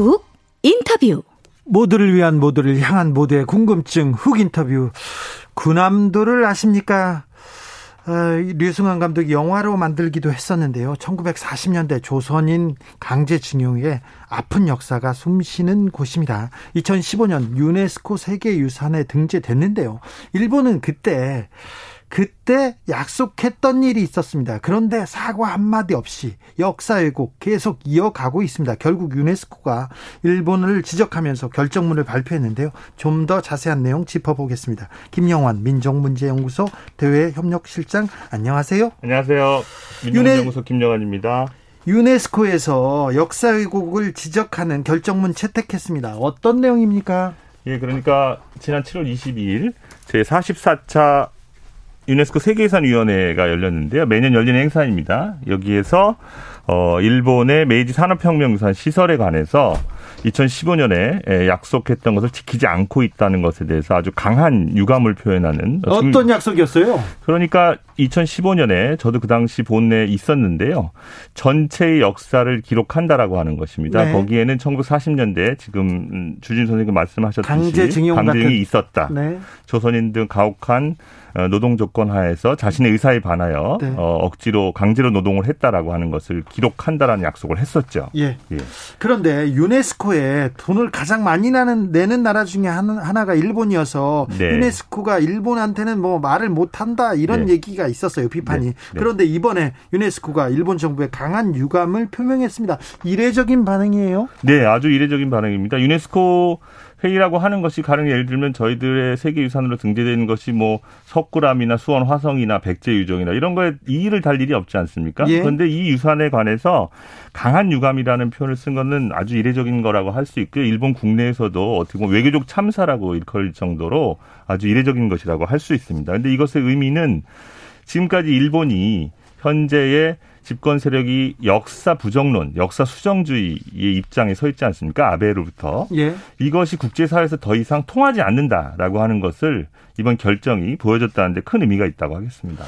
훅 인터뷰 모두를 위한 모두를 향한 모두의 궁금증 훅 인터뷰 군함도를 아십니까? 어, 류승환 감독이 영화로 만들기도 했었는데요. 1940년대 조선인 강제징용의 아픈 역사가 숨쉬는 곳입니다. 2015년 유네스코 세계유산에 등재됐는데요. 일본은 그때 그때 약속했던 일이 있었습니다. 그런데 사과 한마디 없이 역사 왜곡 계속 이어가고 있습니다. 결국 유네스코가 일본을 지적하면서 결정문을 발표했는데요. 좀 더 자세한 내용 짚어보겠습니다. 김영환 민정문제연구소 대외협력실장 안녕하세요. 안녕하세요. 민정문제연구소 유네... 김영환입니다. 유네스코에서 역사 왜곡을 지적하는 결정문 채택했습니다. 어떤 내용입니까? 예, 그러니까 지난 7월 22일 제 44차 유네스코 세계유산위원회가 열렸는데요. 매년 열리는 행사입니다. 여기에서 어 일본의 메이지 산업혁명 유산 시설에 관해서 2015년에 약속했던 것을 지키지 않고 있다는 것에 대해서 아주 강한 유감을 표현하는 어떤 약속이었어요? 그러니까 2015년에 저도 그 당시 본내에 있었는데요. 전체의 역사를 기록한다라고 하는 것입니다. 네. 거기에는 1940년대 지금 주진 선생님 말씀하셨듯이 강제징용 강제징이 있었다. 네. 조선인 등 가혹한 어, 노동 조건 하에서 자신의 의사에 반하여 네. 어, 억지로 강제로 노동을 했다라고 하는 것을 기록한다라는 약속을 했었죠. 예. 예. 그런데 유네스코 에 돈을 가장 많이 나는 내는 나라 중에 하나 가 일본이어서 네. 유네스코가 일본한테는 뭐 말을 못 한다 이런 네. 얘기가 있었어요. 비판이. 네. 네. 그런데 이번에 유네스코가 일본 정부에 강한 유감을 표명했습니다. 이례적인 반응이에요? 네, 아주 이례적인 반응입니다. 유네스코 회의라고 하는 것이 가령 예를 들면 저희들의 세계유산으로 등재되는 것이 뭐 석굴암이나 수원 화성이나 백제유정이나 이런 거에 이의를 달 일이 없지 않습니까? 예. 그런데 이 유산에 관해서 강한 유감이라는 표현을 쓴 것은 아주 이례적인 거라고 할 수 있고요. 일본 국내에서도 어떻게 보면 외교적 참사라고 일컬 정도로 아주 이례적인 것이라고 할 수 있습니다. 그런데 이것의 의미는 지금까지 일본이 현재의 집권 세력이 역사 부정론, 역사 수정주의의 입장에 서 있지 않습니까? 아베로부터. 예. 이것이 국제사회에서 더 이상 통하지 않는다라고 하는 것을 이번 결정이 보여줬다는데 큰 의미가 있다고 하겠습니다.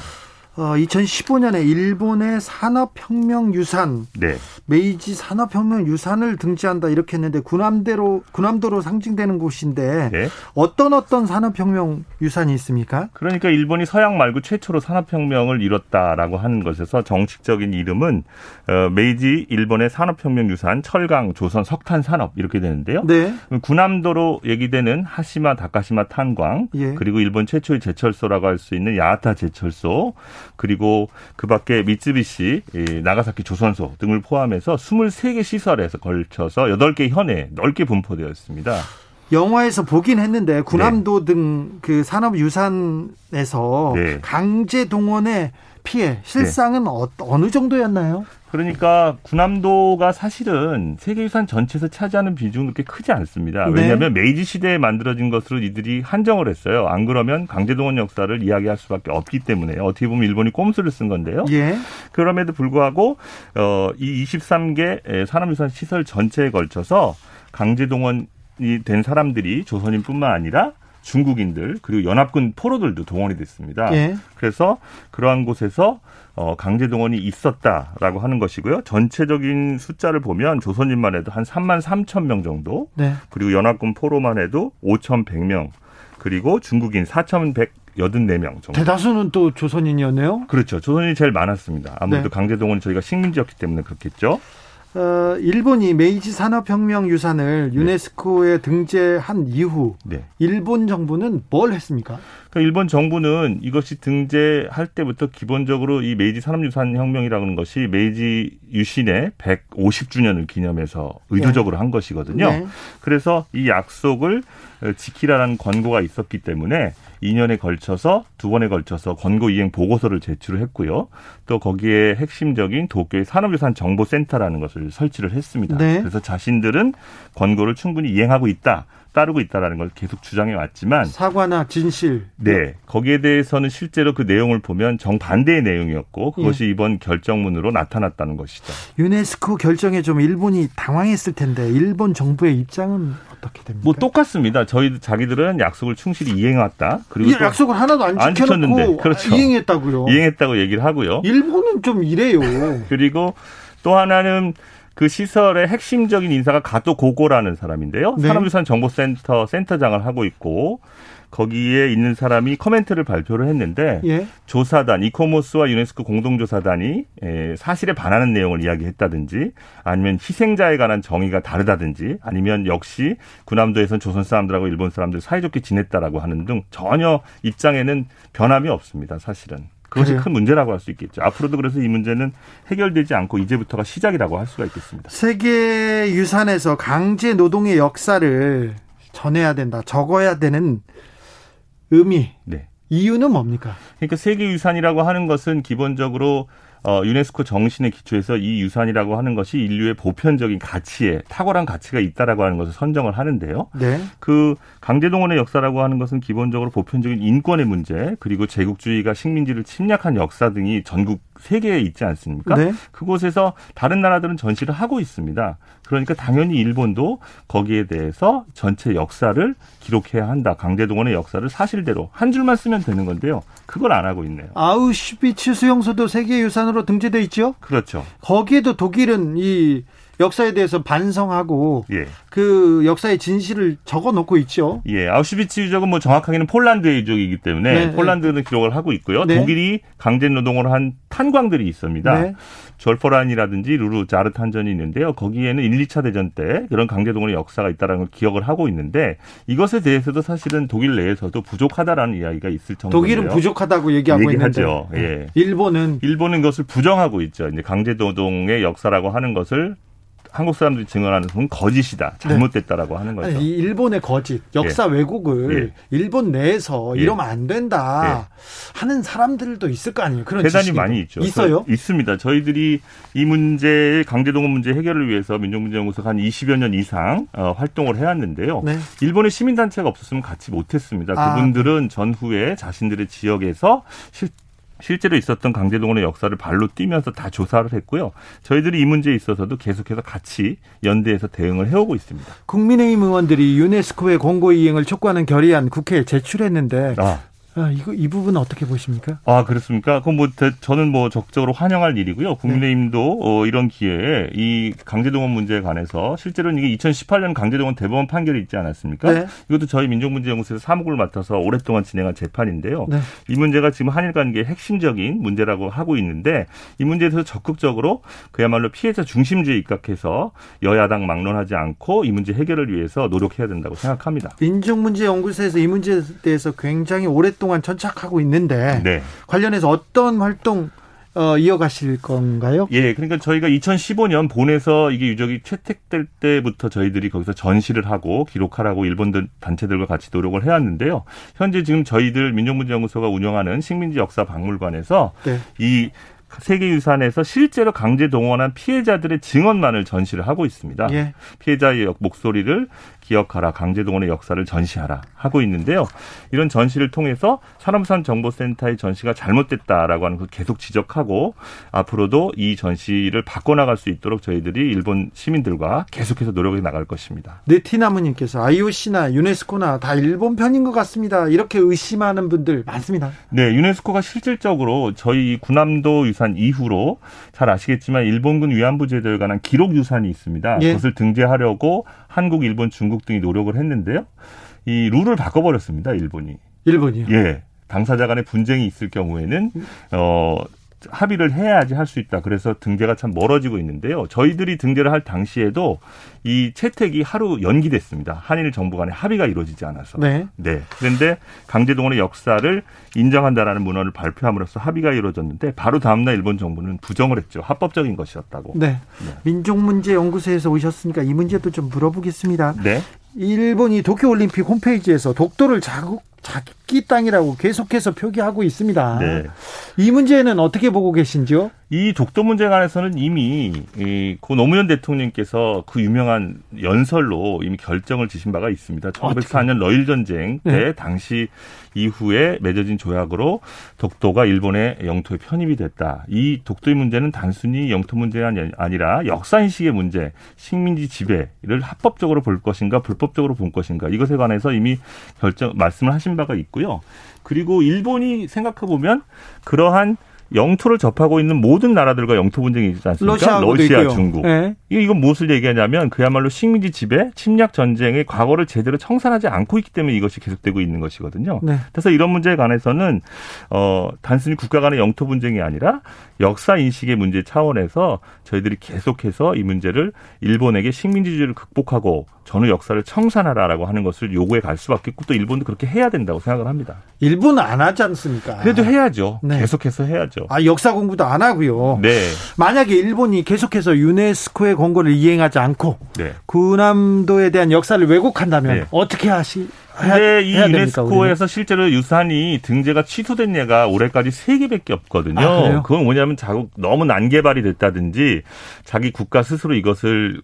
어, 2015년에 일본의 산업혁명 유산, 네. 메이지 산업혁명 유산을 등재한다 이렇게 했는데 군함대로 군함도로 상징되는 곳인데 네. 어떤 어떤 산업혁명 유산이 있습니까? 그러니까 일본이 서양 말고 최초로 산업혁명을 이뤘다라고 하는 것에서 정식적인 이름은 어, 메이지 일본의 산업혁명 유산 철강 조선 석탄 산업 이렇게 되는데요. 네. 군함도로 얘기되는 하시마 다카시마 탄광 예. 그리고 일본 최초의 제철소라고 할 수 있는 야하타 제철소 그리고 그 밖에 미쯔비시, 나가사키 조선소 등을 포함해서 23개 시설에서 걸쳐서 8개 현에 넓게 분포되어 있습니다. 영화에서 보긴 했는데 군함도 네. 등그 산업유산에서 네. 강제 동원의 피해 실상은 네. 어, 느 정도였나요? 그러니까 군함도가 사실은 세계유산 전체에서 차지하는 비중은 그렇게 크지 않습니다. 네. 왜냐하면 네. 메이지 시대에 만들어진 것으로 이들이 한정을 했어요. 안 그러면 강제동원 역사를 이야기할 수밖에 없기 때문에 어떻게 보면 일본이 꼼수를 쓴 건데요. 예. 그럼에도 불구하고 어, 이 23개 산업유산 시설 전체에 걸쳐서 강제동원 이 된 사람들이 조선인뿐만 아니라 중국인들 그리고 연합군 포로들도 동원이 됐습니다. 예. 그래서 그러한 곳에서 어, 강제 동원이 있었다라고 하는 것이고요. 전체적인 숫자를 보면 조선인만 해도 한 3만 3천 명 정도, 네. 그리고 연합군 포로만 해도 5,100명, 그리고 중국인 4,184명 정도. 대다수는 또 조선인이었네요. 그렇죠. 조선인이 제일 많았습니다. 아무래도 네. 강제 동원이 저희가 식민지였기 때문에 그렇겠죠. 어, 일본이 메이지 산업혁명 유산을 네. 유네스코에 등재한 이후 네. 일본 정부는 뭘 했습니까? 그러니까 일본 정부는 이것이 등재할 때부터 기본적으로 이 메이지 산업유산 혁명이라는 것이 메이지 유신의 150주년을 기념해서 의도적으로 네. 한 것이거든요. 네. 그래서 이 약속을 지키라는 권고가 있었기 때문에 2년에 걸쳐서 두 번에 걸쳐서 권고 이행 보고서를 제출을 했고요. 또 거기에 핵심적인 도쿄의 산업유산 정보센터라는 것을 설치를 했습니다. 네. 그래서 자신들은 권고를 충분히 이행하고 있다. 따르고 있다라는 걸 계속 주장해 왔지만 사과나 진실 네 거기에 대해서는 실제로 그 내용을 보면 정반대의 내용이었고 그것이 예. 이번 결정문으로 나타났다는 것이죠. 유네스코 결정에 좀 일본이 당황했을 텐데 일본 정부의 입장은 어떻게 됩니까? 뭐 똑같습니다. 저희 자기들은 약속을 충실히 이행했다. 그리고 약속을 하나도 안, 안 지켰는데 그렇죠. 이행했다고요. 이행했다고 얘기를 하고요. 일본은 좀 이래요. 그리고 또 하나는 그 시설의 핵심적인 인사가 가도 고고라는 사람인데요. 네. 산업유산 정보센터 센터장을 하고 있고 거기에 있는 사람이 커멘트를 발표를 했는데 예. 조사단 이코모스와 유네스코 공동조사단이 사실에 반하는 내용을 이야기했다든지 아니면 희생자에 관한 정의가 다르다든지 아니면 역시 군함도에선 조선 사람들하고 일본 사람들 사이좋게 지냈다라고 하는 등 전혀 입장에는 변함이 없습니다. 사실은. 그것이 그래요? 큰 문제라고 할 수 있겠죠. 앞으로도 그래서 이 문제는 해결되지 않고 이제부터가 시작이라고 할 수가 있겠습니다. 세계 유산에서 강제 노동의 역사를 전해야 된다, 적어야 되는 의미. 네. 이유는 뭡니까? 그러니까 세계 유산이라고 하는 것은 기본적으로 어, 유네스코 정신에 기초해서 이 유산이라고 하는 것이 인류의 보편적인 가치에 탁월한 가치가 있다라고 하는 것을 선정을 하는데요. 네. 그 강제동원의 역사라고 하는 것은 기본적으로 보편적인 인권의 문제 그리고 제국주의가 식민지를 침략한 역사 등이 전국 세계에 있지 않습니까? 네. 그곳에서 다른 나라들은 전시를 하고 있습니다. 그러니까 당연히 일본도 거기에 대해서 전체 역사를 기록해야 한다. 강제동원의 역사를 사실대로 한 줄만 쓰면 되는 건데요. 그걸 안 하고 있네요. 아우슈비츠 수용소도 세계유산으로 등재돼 있죠? 그렇죠. 거기에도 독일은 이 역사에 대해서 반성하고 예. 그 역사의 진실을 적어 놓고 있죠. 예, 아우슈비츠 유적은 뭐 정확하게는 폴란드의 유적이기 때문에 네, 네. 폴란드는 네. 기록을 하고 있고요. 네. 독일이 강제 노동을 한 탄광들이 있습니다. 네. 졸페라인이라든지 루르 자르 탄전이 있는데요. 거기에는 1, 2차 대전 때 그런 강제동원의 역사가 있다는 걸 기억을 하고 있는데 이것에 대해서도 사실은 독일 내에서도 부족하다라는 이야기가 있을 정도예요. 독일은 부족하다고 얘기하고 얘기하죠. 있는데 예. 일본은 일본은 그것을 부정하고 있죠. 이제 강제 노동의 역사라고 하는 것을 한국 사람들이 증언하는 것은 거짓이다. 잘못됐다라고 네. 하는 거죠. 아니, 일본의 거짓, 역사 예. 왜곡을 예. 일본 내에서 예. 이러면 안 된다 예. 하는 사람들도 있을 거 아니에요. 그런 대단히 많이 있죠. 있어요? 있습니다. 저희들이 이 문제 강제동원 문제 해결을 위해서 민족문제연구소가 한 20여 년 이상 어, 활동을 해왔는데요. 네. 일본의 시민단체가 없었으면 같이 못했습니다. 아, 그분들은 네. 전후에 자신들의 지역에서 실 실제로 있었던 강제동원의 역사를 발로 뛰면서 다 조사를 했고요. 저희들이 이 문제에 있어서도 계속해서 같이 연대해서 대응을 해오고 있습니다. 국민의힘 의원들이 유네스코의 공고 이행을 촉구하는 결의안 국회에 제출했는데 아. 아, 이거 이 부분은 어떻게 보십니까? 아 그렇습니까? 그럼 뭐 저는 뭐 적극적으로 환영할 일이고요. 국민의힘도 네. 어, 이런 기회에 이 강제동원 문제에 관해서 실제로는 이게 2018년 강제동원 대법원 판결이 있지 않았습니까? 네. 이것도 저희 민족문제연구소에서 사무국을 맡아서 오랫동안 진행한 재판인데요. 네. 이 문제가 지금 한일 관계의 핵심적인 문제라고 하고 있는데 이 문제에 대해서 적극적으로 그야말로 피해자 중심주의 입각해서 여야당 막론하지 않고 이 문제 해결을 위해서 노력해야 된다고 생각합니다. 민족문제연구소에서 이 문제에 대해서 굉장히 오랫동안 동안 천착하고 있는데 네. 관련해서 어떤 활동 어, 이어가실 건가요? 예, 그러니까 저희가 2015년 본에서 이게 유적이 채택될 때부터 저희들이 거기서 전시를 하고 기록하라고 일본 단체들과 같이 노력을 해왔는데요. 현재 지금 저희들 민족문제연구소가 운영하는 식민지 역사 박물관에서 네. 이 세계유산에서 실제로 강제 동원한 피해자들의 증언만을 전시를 하고 있습니다. 예. 피해자의 목소리를 기억하라, 강제동원의 역사를 전시하라 하고 있는데요. 이런 전시를 통해서 산업산 정보센터의 전시가 잘못됐다라고 하는 걸 계속 지적하고 앞으로도 이 전시를 바꿔나갈 수 있도록 저희들이 일본 시민들과 계속해서 노력해 나갈 것입니다. 네 티나무님께서 IOC나 유네스코나 다 일본 편인 것 같습니다. 이렇게 의심하는 분들 많습니다. 네, 유네스코가 실질적으로 저희 군함도 유산 이후로 잘 아시겠지만 일본군 위안부 제도에 관한 기록 유산이 있습니다. 예. 그것을 등재하려고 한국, 일본, 중국 등이 노력을 했는데요. 이 룰을 바꿔버렸습니다. 일본이. 일본이요? 예. 당사자 간의 분쟁이 있을 경우에는 어 합의를 해야지 할 수 있다. 그래서 등재가 참 멀어지고 있는데요. 저희들이 등재를 할 당시에도 이 채택이 하루 연기됐습니다. 한일 정부 간의 합의가 이루어지지 않아서. 네. 네. 그런데 강제동원의 역사를 인정한다라는 문헌을 발표함으로써 합의가 이루어졌는데 바로 다음날 일본 정부는 부정을 했죠. 합법적인 것이었다고. 네. 네. 민족문제연구소에서 오셨으니까 이 문제도 좀 물어보겠습니다. 네. 일본이 도쿄올림픽 홈페이지에서 독도를 자국 자기 땅이라고 계속해서 표기하고 있습니다. 네. 이 문제는 어떻게 보고 계신지요? 이 독도 문제에 관해서는 이미 이고 노무현 대통령께서 그 유명한 연설로 이미 결정을 지신 바가 있습니다. 1904년 러일 전쟁 때 네. 당시 이후에 맺어진 조약으로 독도가 일본의 영토에 편입이 됐다. 이 독도의 문제는 단순히 영토 문제가 아니라 역사 인식의 문제, 식민지 지배를 합법적으로 볼 것인가 불법적으로 볼 것인가 이것에 관해서 이미 결정 말씀을 하신 바가 있고요. 그리고 일본이 생각해 보면 그러한 영토를 접하고 있는 모든 나라들과 영토 분쟁이 있지 않습니까? 러시아, 있고요. 중국. 네. 이건 무엇을 얘기하냐면 그야말로 식민지 지배, 침략 전쟁의 과거를 제대로 청산하지 않고 있기 때문에 이것이 계속되고 있는 것이거든요. 네. 그래서 이런 문제에 관해서는 어 단순히 국가 간의 영토 분쟁이 아니라 역사 인식의 문제 차원에서 저희들이 계속해서 이 문제를 일본에게 식민지주의를 극복하고 전후 역사를 청산하라라고 하는 것을 요구해 갈 수밖에 없고 또 일본도 그렇게 해야 된다고 생각을 합니다. 일본은 안 하지 않습니까? 그래도 해야죠. 네. 계속해서 해야죠. 아 역사 공부도 안 하고요. 네. 만약에 일본이 계속해서 유네스코의 권고를 이행하지 않고 네. 구남도에 대한 역사를 왜곡한다면 네. 어떻게 하시? 근데 이 유네스코에서 실제로 유산이 등재가 취소된 예가 올해까지 세 개밖에 없거든요. 아, 그건 뭐냐면 자국 너무 난개발이 됐다든지 자기 국가 스스로 이것을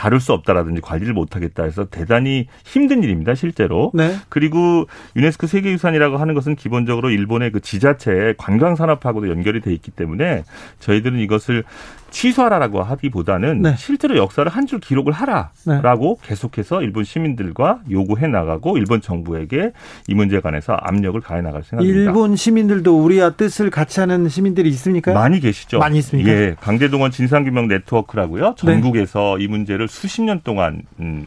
다룰 수 없다라든지 관리를 못하겠다 해서 대단히 힘든 일입니다, 실제로. 네. 그리고 유네스코 세계유산이라고 하는 것은 기본적으로 일본의 그 지자체 관광 산업하고도 연결이 돼 있기 때문에 저희들은 이것을 취소하라라고 하기보다는 네. 실제로 역사를 한 줄 기록을 하라라고 네. 계속해서 일본 시민들과 요구해 나가고 일본 정부에게 이 문제에 관해서 압력을 가해 나갈 생각입니다. 일본 시민들도 우리와 뜻을 같이 하는 시민들이 있습니까? 많이 계시죠. 많이 있습니까? 예, 강제동원 진상규명 네트워크라고요. 네. 전국에서 네. 이 문제를 수십 년 동안 음,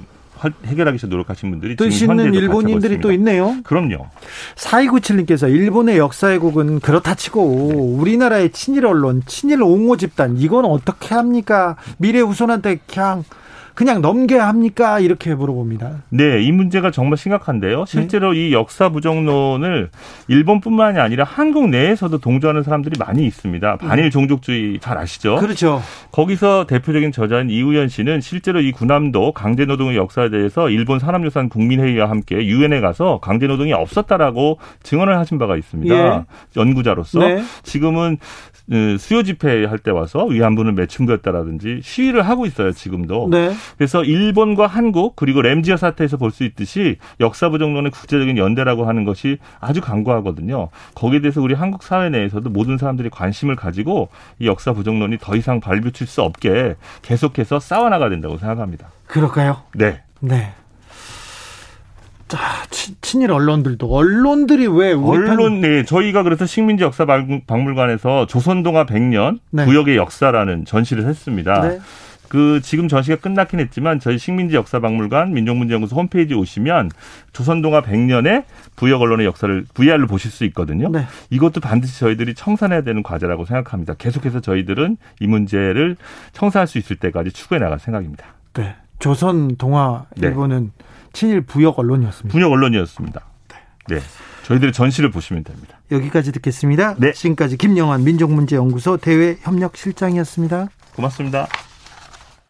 해결하기 위해서 노력하신 분들이 뜻 있는 일본인들이 또 있네요. 그럼요. 4297님께서 일본의 역사 왜곡은 그렇다 치고 네. 우리나라의 친일 언론, 친일 옹호 집단 이건 어떻게 합니까? 미래 후손한테 그냥 그냥 넘겨야 합니까? 이렇게 물어봅니다. 네, 이 문제가 정말 심각한데요. 실제로 네. 이 역사 부정론을 일본뿐만이 아니라 한국 내에서도 동조하는 사람들이 많이 있습니다. 반일 종족주의 잘 아시죠? 그렇죠. 거기서 대표적인 저자인 이우연 씨는 실제로 이 군함도 강제노동의 역사에 대해서 일본 산업유산 국민회의와 함께 유엔에 가서 강제노동이 없었다라고 증언을 하신 바가 있습니다. 예. 연구자로서 네. 지금은 어, 수요 집회 할 때 와서 위안부는 매춘부였다라든지 시위를 하고 있어요 지금도. 네. 그래서 일본과 한국 그리고 램지어 사태에서 볼 수 있듯이 역사 부정론의 국제적인 연대라고 하는 것이 아주 강고하거든요. 거기에 대해서 우리 한국 사회 내에서도 모든 사람들이 관심을 가지고 이 역사 부정론이 더 이상 발붙일 수 없게 계속해서 싸워나가야 된다고 생각합니다. 그럴까요? 네. 네. 자, 친 일 언론들도 언론들이 왜 언론 네 저희가 그래서 식민지 역사 박물관에서 조선동화 100년 네. 구역의 역사라는 전시를 했습니다. 네. 그 지금 전시가 끝났긴 했지만 저희 식민지 역사박물관 민족문제연구소 홈페이지 오시면 조선동화 100년의 부역 언론의 역사를 VR로 보실 수 있거든요. 네. 이것도 반드시 저희들이 청산해야 되는 과제라고 생각합니다. 계속해서 저희들은 이 문제를 청산할 수 있을 때까지 추구해 나갈 생각입니다. 네. 조선 동화 일본은 네. 친일 부역 언론이었습니다. 부역 언론이었습니다. 네. 네. 저희들의 전시를 보시면 됩니다. 여기까지 듣겠습니다. 네. 지금까지 김영환 민족문제연구소 대외협력실장이었습니다. 고맙습니다.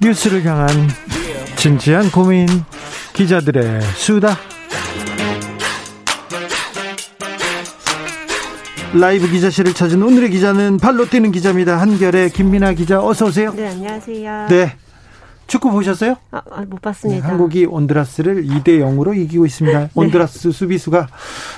뉴스를 향한 진지한 고민 기자들의 수다 라이브 기자실을 찾은 오늘의 기자는 발로 뛰는 기자입니다. 한겨레 김민아 기자 어서 오세요. 네, 안녕하세요. 네. 축구 보셨어요? 아, 아, 못 봤습니다. 네, 한국이 온두라스를 2대 0으로 이기고 있습니다. 네. 온두라스 수비수가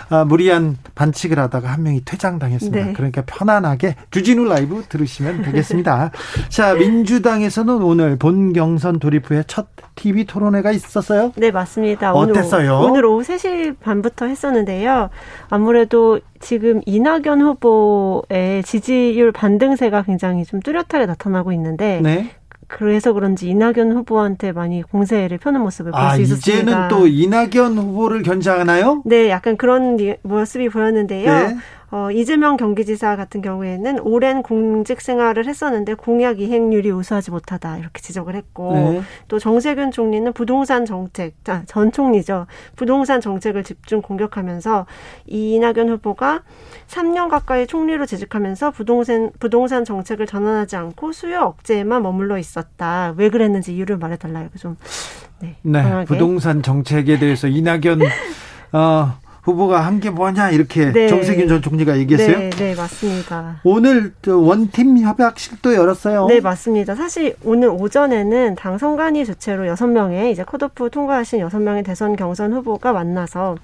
아, 무리한 반칙을 하다가 한 명이 퇴장당했습니다. 네. 그러니까 편안하게 주진우 라이브 들으시면 되겠습니다. 자, 민주당에서는 오늘 본 경선 돌입 후에 첫 TV 토론회가 있었어요? 네, 맞습니다. 어땠어요? 오늘, 오늘 오후 3시 반부터 했었는데요. 아무래도 지금 이낙연 후보의 지지율 반등세가 굉장히 좀 뚜렷하게 나타나고 있는데 네. 그래서 그런지 이낙연 후보한테 많이 공세를 펴는 모습을 볼수 아, 있었습니다. 이제는 또 이낙연 후보를 견제하나요? 네, 약간 그런 모습이 보였는데요. 네. 어, 이재명 경기지사 같은 경우에는 오랜 공직 생활을 했었는데 공약 이행률이 우수하지 못하다 이렇게 지적을 했고 네. 또 정세균 총리는 부동산 정책, 아, 전 총리죠. 부동산 정책을 집중 공격하면서 이낙연 후보가 3년 가까이 총리로 재직하면서 부동산 부동산 정책을 전환하지 않고 수요 억제에만 머물러 있었다. 왜 그랬는지 이유를 말해달라 이렇게 좀 네, 네 부동산 정책에 대해서 이낙연 어, 후보가 한 게 뭐냐 이렇게 네. 정세균 전 총리가 얘기했어요. 네, 네 맞습니다. 오늘 원팀 협약실도 열었어요. 네 맞습니다. 사실 오늘 오전에는 당 선 관위 주최로 여섯 명의 이제 컷오프 통과하신 여섯 명의 대선 경선 후보가 만나서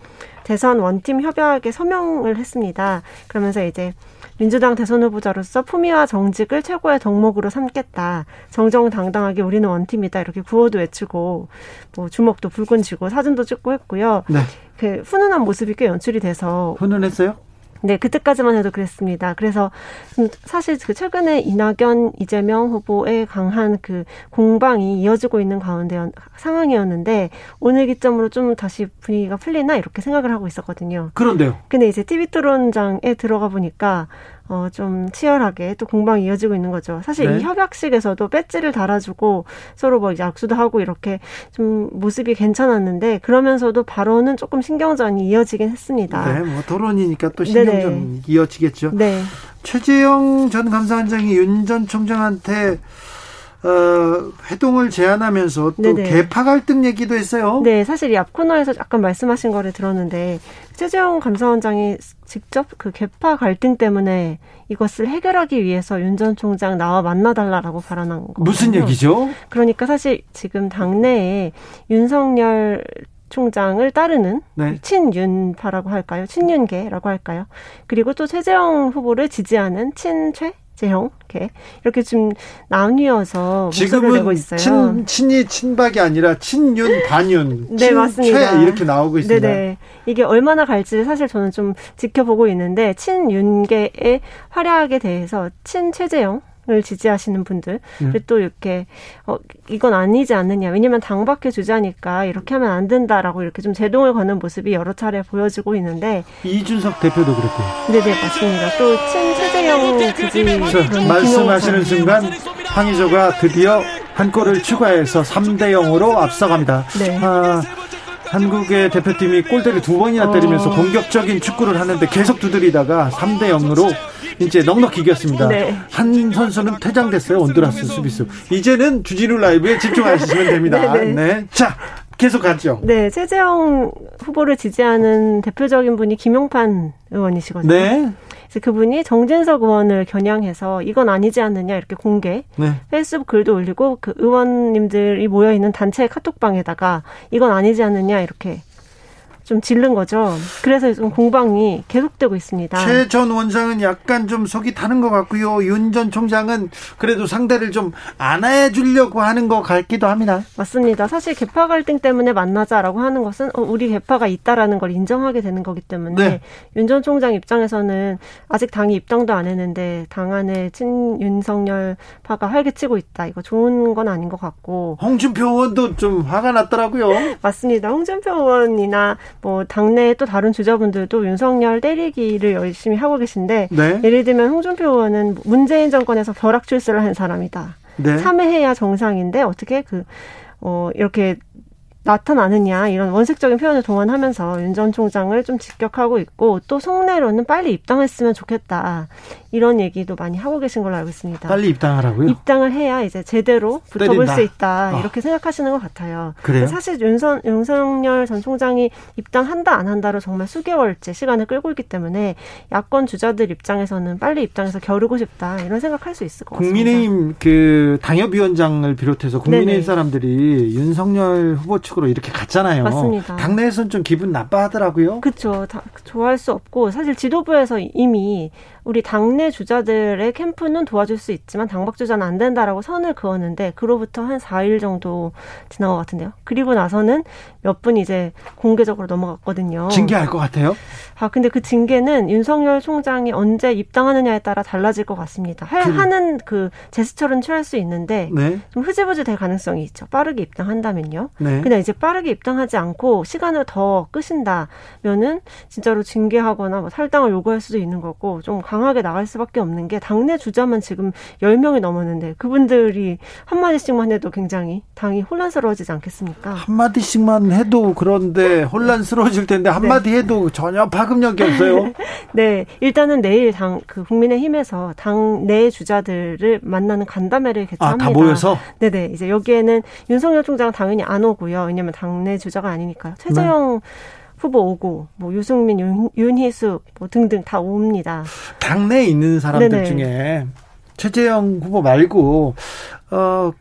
대선 원팀 협약에 서명을 했습니다. 그러면서 이제 민주당 대선 후보자로서 품위와 정직을 최고의 덕목으로 삼겠다. 정정당당하게 우리는 원팀이다. 이렇게 구호도 외치고 뭐 주먹도 붉은 쥐고 사진도 찍고 했고요. 네. 그 훈훈한 모습이 꽤 연출이 돼서 훈훈했어요? 네, 그때까지만 해도 그랬습니다. 그래서 사실 그 최근에 이낙연, 이재명 후보의 강한 그 공방이 이어지고 있는 가운데 상황이었는데 오늘 기점으로 좀 다시 분위기가 풀리나 이렇게 생각을 하고 있었거든요. 그런데요. 근데 이제 TV 토론장에 들어가 보니까 어, 좀 치열하게 또 공방이 이어지고 있는 거죠. 사실 네. 이 협약식에서도 배지를 달아주고 서로 뭐 약수도 하고 이렇게 좀 모습이 괜찮았는데 그러면서도 발언은 조금 신경전이 이어지긴 했습니다. 네, 뭐 토론이니까 또 신경전 이어지겠죠. 네. 최재형 전 감사원장이 윤 전 총장한테 어, 회동을 제안하면서 또 네네. 개파 갈등 얘기도 했어요. 네, 사실 이앞 코너에서 약간 말씀하신 거를 들었는데 최재형 감사원장이 직접 그 개파 갈등 때문에 이것을 해결하기 위해서 윤 전 총장 나와 만나달라라고 발언한 거. 무슨 얘기죠? 그러니까 사실 지금 당내에 윤석열 총장을 따르는 네. 친윤파라고 할까요? 친윤계라고 할까요? 그리고 또 최재형 후보를 지지하는 친최 재형 이렇게 이렇게 좀 나뉘어서 지금은 내고 있어요. 친 친이 친박이 아니라 친윤 반윤 네 맞습니다. 최 이렇게 나오고 있습니다. 네네 이게 얼마나 갈지 사실 저는 좀 지켜보고 있는데 친윤계의 활약에 대해서 친최재형 을 지지하시는 분들 네. 또 이렇게 어 이건 아니지 않느냐 왜냐면 당 밖의 주자니까 이렇게 하면 안 된다라고 이렇게 좀 제동을 거는 모습이 여러 차례 보여지고 있는데 이준석 대표도 그랬고 네네 맞습니다 또 친최재형 지지 말씀하시는 순간 황의조가 드디어 한 골을 추가해서 3대 0으로 앞서갑니다. 네. 아, 한국의 대표팀이 골대를 두 번이나 때리면서 어... 공격적인 축구를 하는데 계속 두드리다가 3대 0으로 이제 넉넉히 이겼습니다. 네. 한 선수는 퇴장됐어요. 온두라스 수비수. 이제는 주진우 라이브에 집중하시면 됩니다. 네, 네. 네. 자, 계속 가죠. 네, 최재형 후보를 지지하는 대표적인 분이 김용판 의원이시거든요. 네. 그래서 그분이 정진석 의원을 겨냥해서 이건 아니지 않느냐 이렇게 공개 네. 페이스북 글도 올리고 그 의원님들이 모여 있는 단체 카톡방에다가 이건 아니지 않느냐 이렇게 좀 질른 거죠. 그래서 좀 공방이 계속되고 있습니다. 최 전 원장은 약간 좀 속이 타는 것 같고요. 윤 전 총장은 그래도 상대를 좀 안아주려고 하는 것 같기도 합니다. 맞습니다. 사실 개파 갈등 때문에 만나자라고 하는 것은 어, 우리 개파가 있다라는 걸 인정하게 되는 거기 때문에 네. 윤전 총장 입장에서는 아직 당이 입당도 안 했는데 당 안에 친 윤석열 파가 활개치고 있다. 이거 좋은 건 아닌 것 같고. 홍준표 의원도 좀 화가 났더라고요. 맞습니다. 홍준표 의원이나 뭐 당내 또 다른 주자분들도 윤석열 때리기를 열심히 하고 계신데 네. 예를 들면 홍준표 의원은 문재인 정권에서 벼락 출세를 한 사람이다. 네. 참여해야 정상인데 어떻게 그 어, 이렇게 나타나느냐 이런 원색적인 표현을 동원하면서 윤 전 총장을 좀 직격하고 있고 또 속내로는 빨리 입당했으면 좋겠다 이런 얘기도 많이 하고 계신 걸로 알고 있습니다. 빨리 입당하라고요? 입당을 해야 이제 제대로 붙어볼 때린다. 수 있다 아. 이렇게 생각하시는 것 같아요. 그래요? 사실 윤선 윤석열 전 총장이 입당한다 안 한다로 정말 수개월째 시간을 끌고 있기 때문에 야권 주자들 입장에서는 빨리 입당해서 겨루고 싶다 이런 생각할 수 있을 것 같습니다. 국민의힘 그 당협위원장을 비롯해서 국민의힘 네네. 사람들이 윤석열 후보 측으로 이렇게 갔잖아요. 맞습니다. 당내에서는 좀 기분 나빠하더라고요. 그렇죠. 좋아할 수 없고 사실 지도부에서 이미 우리 당내 주자들의 캠프는 도와줄 수 있지만 당박 주자는 안 된다라고 선을 그었는데 그로부터 한 4일 정도 지난 것 같은데요. 그리고 나서는 몇 분 이제 공개적으로 넘어갔거든요. 징계할 것 같아요? 아 근데 그 징계는 윤석열 총장이 언제 입당하느냐에 따라 달라질 것 같습니다. 할, 그... 하는 그 제스처는 취할 수 있는데 네. 좀 흐지부지 될 가능성이 있죠. 빠르게 입당한다면요. 네. 근데 이제 빠르게 입당하지 않고 시간을 더 끄신다면은 진짜로 징계하거나 뭐 탈당을 요구할 수도 있는 거고 좀 강 하게 나갈 수밖에 없는 게 당내 주자만 지금 10명이 넘었는데 그분들이 한마디씩만 해도 굉장히 당이 혼란스러워지지 않겠습니까? 한마디씩만 해도 그런데 혼란스러워질 텐데 한마디 네. 해도 전혀 파급력이 없어요. 네. 일단은 내일 당, 그 국민의힘에서 당내 주자들을 만나는 간담회를 개최합니다. 아, 다 모여서? 네 네. 이제 여기에는 윤석열 총장 당연히 안 오고요. 왜냐면 당내 주자가 아니니까요. 최재형 네. 후보 오고 뭐 유승민, 윤, 윤희숙 뭐 등등 다 옵니다. 당내에 있는 사람들 네네. 중에 최재형 후보 말고 어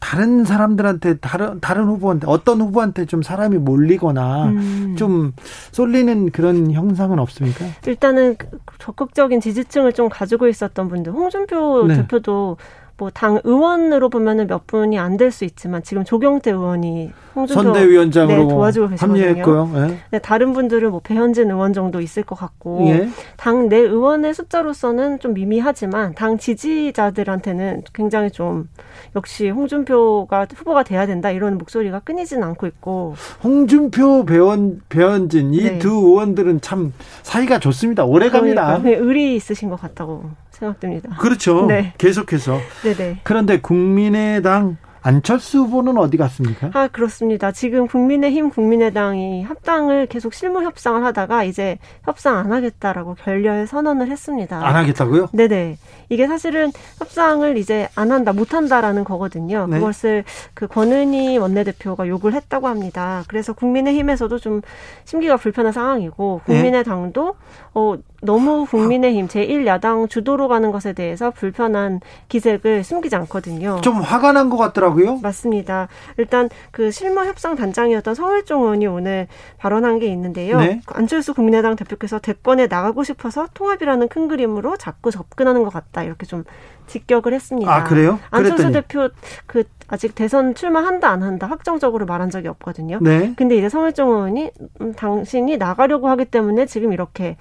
다른 사람들한테 다른 다른 후보한테 어떤 후보한테 좀 사람이 몰리거나 음. 좀 쏠리는 그런 형상은 없습니까? 일단은 그 적극적인 지지층을 좀 가지고 있었던 분들 홍준표 네. 대표도 뭐 당 의원으로 보면은 몇 분이 안 될 수 있지만 지금 조경태 의원이 홍준표 선대위원장으로 네, 도와주고 계시거든요. 네. 네, 다른 분들은 뭐 배현진 의원 정도 있을 것 같고 예. 당내 의원의 숫자로서는 좀 미미하지만 당 지지자들한테는 굉장히 좀 역시 홍준표가 후보가 돼야 된다 이런 목소리가 끊이진 않고 있고 홍준표 배원 배현진 이두 네. 의원들은 참 사이가 좋습니다. 오래갑니다. 그러니까, 네, 의리 있으신 것 같다고 생각됩니다. 그렇죠. 네. 계속해서. 네네. 그런데 국민의당 안철수 후보는 어디 갔습니까? 아, 그렇습니다. 지금 국민의힘, 국민의당이 합당을 계속 실무 협상을 하다가 이제 협상 안 하겠다라고 결렬 선언을 했습니다. 안 하겠다고요? 네네. 이게 사실은 협상을 이제 안 한다, 못 한다라는 거거든요. 네. 그것을 그 권은희 원내대표가 요구를 했다고 합니다. 그래서 국민의힘에서도 좀 심기가 불편한 상황이고 네. 국민의당도 네. 어, 너무 국민의힘 제1야당 주도로 가는 것에 대해서 불편한 기색을 숨기지 않거든요. 좀 화가 난 것 같더라고요. 맞습니다. 일단 그 실무 협상 단장이었던 성일종 의원이 오늘 발언한 게 있는데요. 네. 안철수 국민의당 대표께서 대권에 나가고 싶어서 통합이라는 큰 그림으로 자꾸 접근하는 것 같다. 이렇게 좀 직격을 했습니다. 아 그래요? 안철수 그랬더니. 대표 그 아직 대선 출마한다 안 한다 확정적으로 말한 적이 없거든요. 네. 근데 이제 성일종 의원이 음, 당신이 나가려고 하기 때문에 지금 이렇게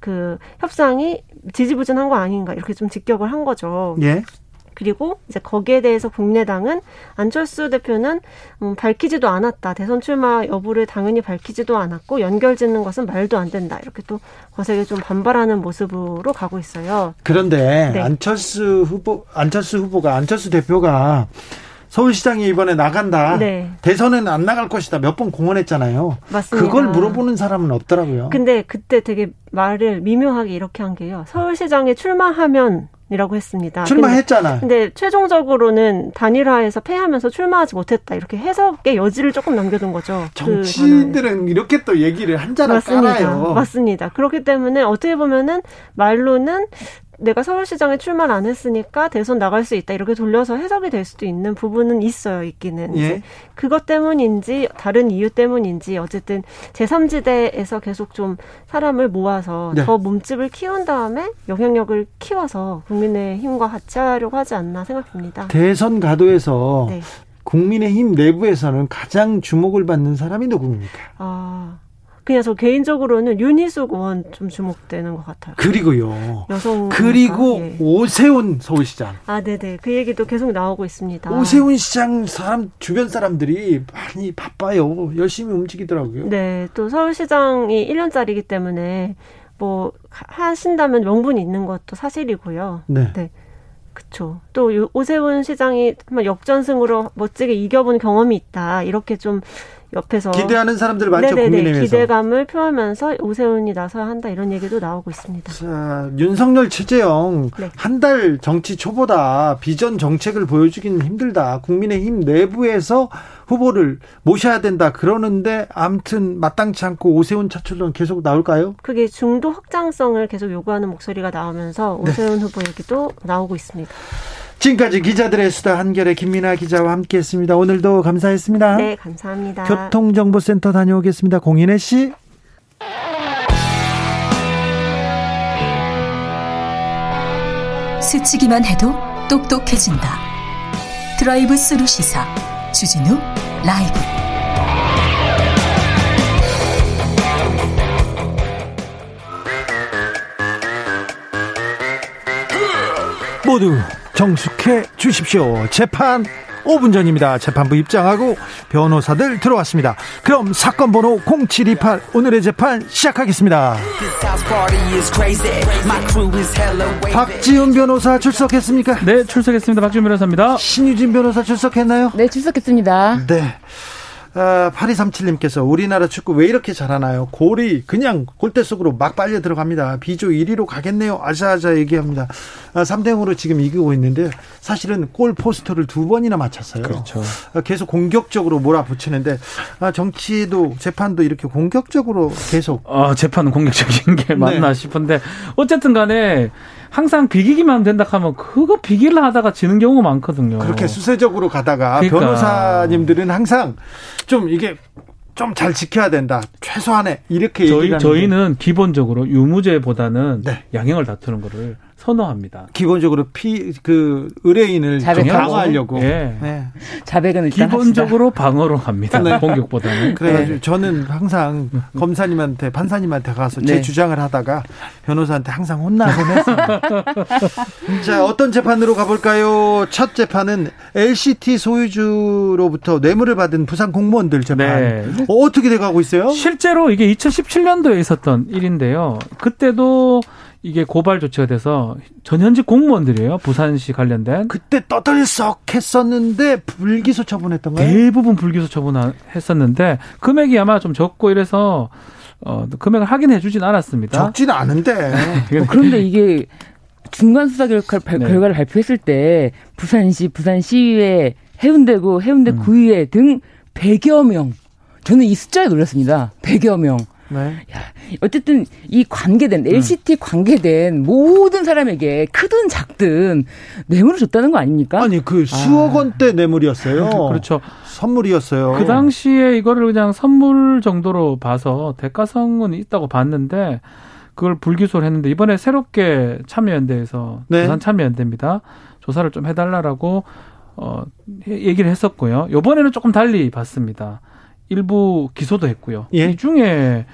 그 협상이 지지부진한 거 아닌가 이렇게 좀 직격을 한 거죠. 예. 그리고 이제 거기에 대해서 국민의당은 안철수 대표는 음, 밝히지도 않았다. 대선 출마 여부를 당연히 밝히지도 않았고 연결짓는 것은 말도 안 된다. 이렇게 또 거세게 좀 반발하는 모습으로 가고 있어요. 그런데 네. 안철수 후보 안철수 후보가 안철수 대표가 서울시장이 이번에 나간다. 네. 대선은 안 나갈 것이다. 몇 번 공언했잖아요. 맞습니다. 그걸 물어보는 사람은 없더라고요. 근데 그때 되게 말을 미묘하게 이렇게 한 게요. 서울시장에 출마하면 이라고 했습니다. 출마했잖아. 근데, 근데, 최종적으로는 단일화해서 패하면서 출마하지 못했다. 이렇게 해석의 여지를 조금 남겨둔 거죠. 그 정치인들은 그 이렇게 또 얘기를 한자로 맞습니다. 깔아요. 맞습니다. 그렇기 때문에 어떻게 보면은 말로는 내가 서울시장에 출마를 안 했으니까 대선 나갈 수 있다 이렇게 돌려서 해석이 될 수도 있는 부분은 있어요 있기는 예. 이제 그것 때문인지 다른 이유 때문인지 어쨌든 제3지대에서 계속 좀 사람을 모아서 네. 더 몸집을 키운 다음에 영향력을 키워서 국민의 힘과 같이 하려고 하지 않나 생각합니다. 대선 가도에서 네. 국민의힘 내부에서는 가장 주목을 받는 사람이 누구입니까? 아. 저 개인적으로는 윤희숙 의원 좀 주목되는 것 같아요. 그리고요. 여성 그리고 예. 오세훈 서울시장. 아, 네네. 그 얘기도 계속 나오고 있습니다. 오세훈 시장 사람 주변 사람들이 많이 바빠요. 열심히 움직이더라고요. 네, 또 서울시장이 1년짜리이기 때문에 뭐 하신다면 명분이 있는 것도 사실이고요. 네. 네. 그쵸. 또 오세훈 시장이 역전승으로 멋지게 이겨본 경험이 있다. 이렇게 좀 옆에서 기대하는 사람들 많죠 네네네, 국민의힘에서 기대감을 표하면서 오세훈이 나서야 한다 이런 얘기도 나오고 있습니다. 자, 윤석열 최재형 네. 한달 정치 초보다 비전 정책을 보여주기는 힘들다. 국민의힘 내부에서 후보를 모셔야 된다 그러는데 아무튼 마땅치 않고 오세훈 차출론 계속 나올까요? 그게 중도 확장성을 계속 요구하는 목소리가 나오면서 네. 오세훈 네. 후보 얘기도 나오고 있습니다. 지금까지 기자들의 수다 한겨레 김민아 기자와 함께했습니다. 오늘도 감사했습니다. 네, 감사합니다. 교통정보센터 다녀오겠습니다. 공인혜 씨. 스치기만 해도 똑똑해진다. 드라이브 스루 시사 주진우 라이브. 모두 정숙해 주십시오. 재판 5분 전입니다. 재판부 입장하고 변호사들 들어왔습니다. 그럼 사건 번호 0728 오늘의 재판 시작하겠습니다. 박지훈 변호사 출석했습니까? 네, 출석했습니다. 박지훈 변호사입니다. 신유진 변호사 출석했나요? 네, 출석했습니다. 네. 아, 8237님께서 우리나라 축구 왜 이렇게 잘하나요? 골이 그냥 골대 속으로 막 빨려 들어갑니다. 비조 1위로 가겠네요. 아자아자 얘기합니다. 아, 3대 0으로 지금 이기고 있는데 사실은 골 포스터를 두 번이나 맞췄어요. 그렇죠. 아, 계속 공격적으로 몰아붙이는데 아, 정치도 재판도 이렇게 공격적으로 계속 아, 재판은 공격적인 게 맞나 네. 싶은데 어쨌든 간에 항상 비기기만 된다 하면 그거 비기를 하다가 지는 경우가 많거든요. 그렇게 수세적으로 가다가 그러니까. 변호사님들은 항상 좀 이게 좀 잘 지켜야 된다. 최소한의 이렇게 저희 저희는 기본적으로 유무죄보다는 네. 양형을 다투는 거를 선호합니다. 기본적으로 피 그 의뢰인을 방어하려고. 예. 네. 자백은 기본적으로 합시다. 방어로 갑니다. 네. 공격보다는. 그래가지고 네. 저는 항상 검사님한테 판사님한테 가서 제 네. 주장을 하다가 변호사한테 항상 혼나곤 했습니다. 자 어떤 재판으로 가볼까요? 첫 재판은 LCT 소유주로부터 뇌물을 받은 부산 공무원들 재판. 네. 어, 어떻게 돼가고 있어요? 실제로 이게 2017년도에 있었던 일인데요. 그때도 이게 고발 조치가 돼서 전현직 공무원들이에요. 부산시 관련된. 그때 떠들썩했었는데 불기소 처분했던가요? 대부분 불기소 처분했었는데 금액이 아마 좀 적고 이래서 어 금액을 확인해 주진 않았습니다. 적지는 않은데. 어, 그런데 이게 중간 수사 결과, 네. 결과를 발표했을 때 부산시, 부산시의회, 해운대구, 해운대 구의회 등 100여 명. 저는 이 숫자에 놀랐습니다. 100여 명. 네. 야, 어쨌든 이 관계된 LCT 음. 관계된 모든 사람에게 크든 작든 뇌물을 줬다는 거 아닙니까? 아니 그 수억 아. 원대 뇌물이었어요. 그렇죠. 선물이었어요. 그 당시에 이거를 그냥 선물 정도로 봐서 대가성은 있다고 봤는데 그걸 불기소를 했는데 이번에 새롭게 참여연대에서 네. 부산 참여연대입니다. 조사를 좀 해달라라고 어 얘기를 했었고요. 이번에는 조금 달리 봤습니다. 일부 기소도 했고요. 예? 이 중에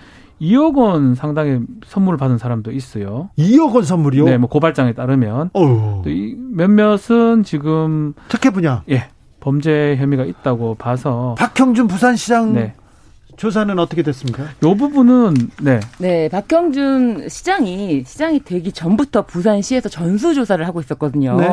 2억 원 상당의 선물을 받은 사람도 있어요. 2억 원 선물이요? 네, 뭐 고발장에 따르면. 또 몇몇은 지금 특혜 분야. 예. 범죄 혐의가 있다고 봐서 박형준 부산시장 네. 조사는 어떻게 됐습니까? 요 부분은 네. 네, 박형준 시장이 시장이 되기 전부터 부산시에서 전수 조사를 하고 있었거든요. 네.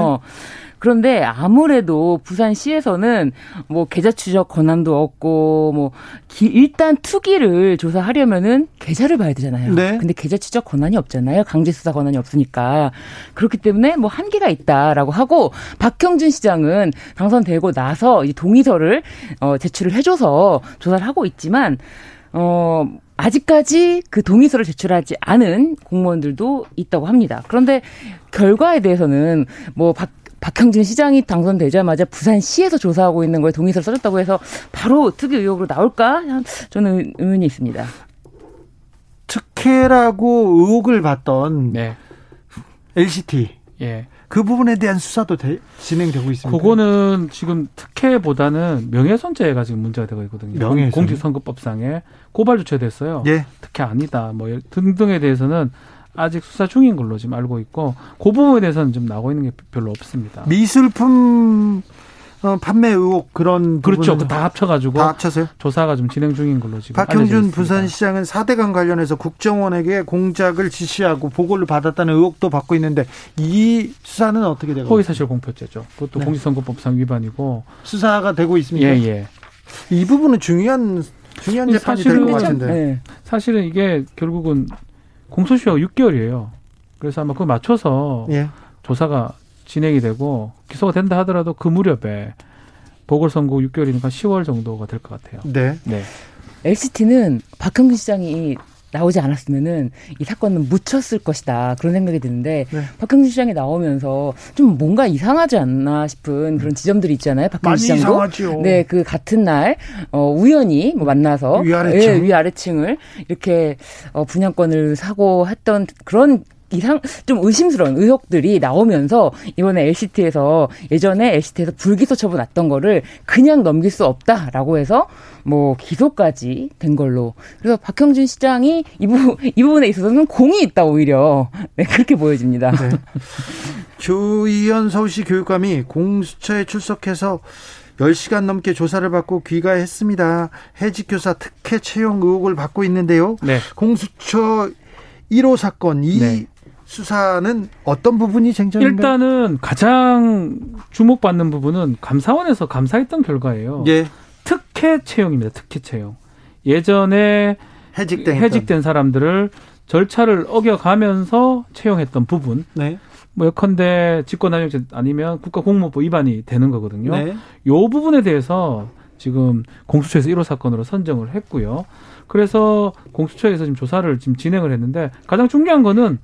그런데 아무래도 부산시에서는 뭐 계좌 추적 권한도 없고 뭐 기, 일단 투기를 조사하려면은 계좌를 봐야 되잖아요. 네. 근데 계좌 추적 권한이 없잖아요. 강제 수사 권한이 없으니까. 그렇기 때문에 뭐 한계가 있다라고 하고 박형준 시장은 당선되고 나서 이 동의서를 어 제출을 해 줘서 조사를 하고 있지만 어 아직까지 그 동의서를 제출하지 않은 공무원들도 있다고 합니다. 그런데 결과에 대해서는 뭐 박 박형준 시장이 당선되자마자 부산시에서 조사하고 있는 거에 동의서를 써줬다고 해서 바로 특이 의혹으로 나올까? 저는 의문이 있습니다. 특혜라고 의혹을 받던 네. LCT. 예. 그 부분에 대한 수사도 대, 진행되고 있습니다. 그거는 지금 특혜보다는 명예손죄가 지금 문제가 되고 있거든요. 명예손. 공직선거법상에 고발 조치됐어요. 예. 특혜 아니다. 뭐 등등에 대해서는 아직 수사 중인 걸로 지금 알고 있고 그 부분에 대해서는 좀 나오고 있는 게 별로 없습니다. 미술품 어, 판매 의혹 그런 그렇죠. 다 합쳐가지고 다 합쳐서요? 조사가 좀 진행 중인 걸로 지금 박형준 부산시장은 4대강 관련해서 국정원에게 공작을 지시하고 보고를 받았다는 의혹도 받고 있는데 이 수사는 어떻게 되고 허위사실 공표죄죠. 그것도 네. 공직선거법상 위반이고 수사가 되고 있습니다. 예 예. 이 부분은 중요한 중요한 재판이 될 것 같은데. 네. 사실은 이게 결국은 공소시효가 6개월이에요. 그래서 아마 그 맞춰서 예. 조사가 진행이 되고 기소가 된다 하더라도 그 무렵에 보궐선거 6개월이니까 10월 정도가 될 것 같아요. 네. 네. LCT는 박형근 시장이 나오지 않았으면은 이 사건은 묻혔을 것이다 그런 생각이 드는데 네. 박형준 시장이 나오면서 좀 뭔가 이상하지 않나 싶은 그런 지점들이 있잖아요. 박형준 시장도 이상하죠. 네, 그 같은 날 어, 우연히 뭐 만나서 위아래층 예, 위아래층을 이렇게 어, 분양권을 사고 했던 그런 이상 좀 의심스러운 의혹들이 나오면서 이번에 LCT에서 예전에 LCT에서 불기소 처분 났던 거를 그냥 넘길 수 없다라고 해서 뭐 기소까지 된 걸로 그래서 박형준 시장이 이 부분 이 부분에 있어서는 공이 있다 오히려 네, 그렇게 보여집니다. 네. 조희연 서울시 교육감이 공수처에 출석해서 10시간 넘게 조사를 받고 귀가했습니다. 해직 교사 특혜 채용 의혹을 받고 있는데요. 네. 공수처 1호 사건 이 네. 수사는 어떤 부분이 쟁점인가요? 일단은 가장 주목받는 부분은 감사원에서 감사했던 결과예요. 예. 특혜 채용입니다. 특혜 채용. 예전에 해직된, 해직된 사람들을 절차를 어겨가면서 채용했던 부분. 네. 뭐 예컨대 직권남용죄 아니면 국가공무법 위반이 되는 거거든요. 네. 요 부분에 대해서 지금 공수처에서 1호 사건으로 선정을 했고요. 그래서 공수처에서 지금 조사를 지금 진행을 했는데 가장 중요한 거는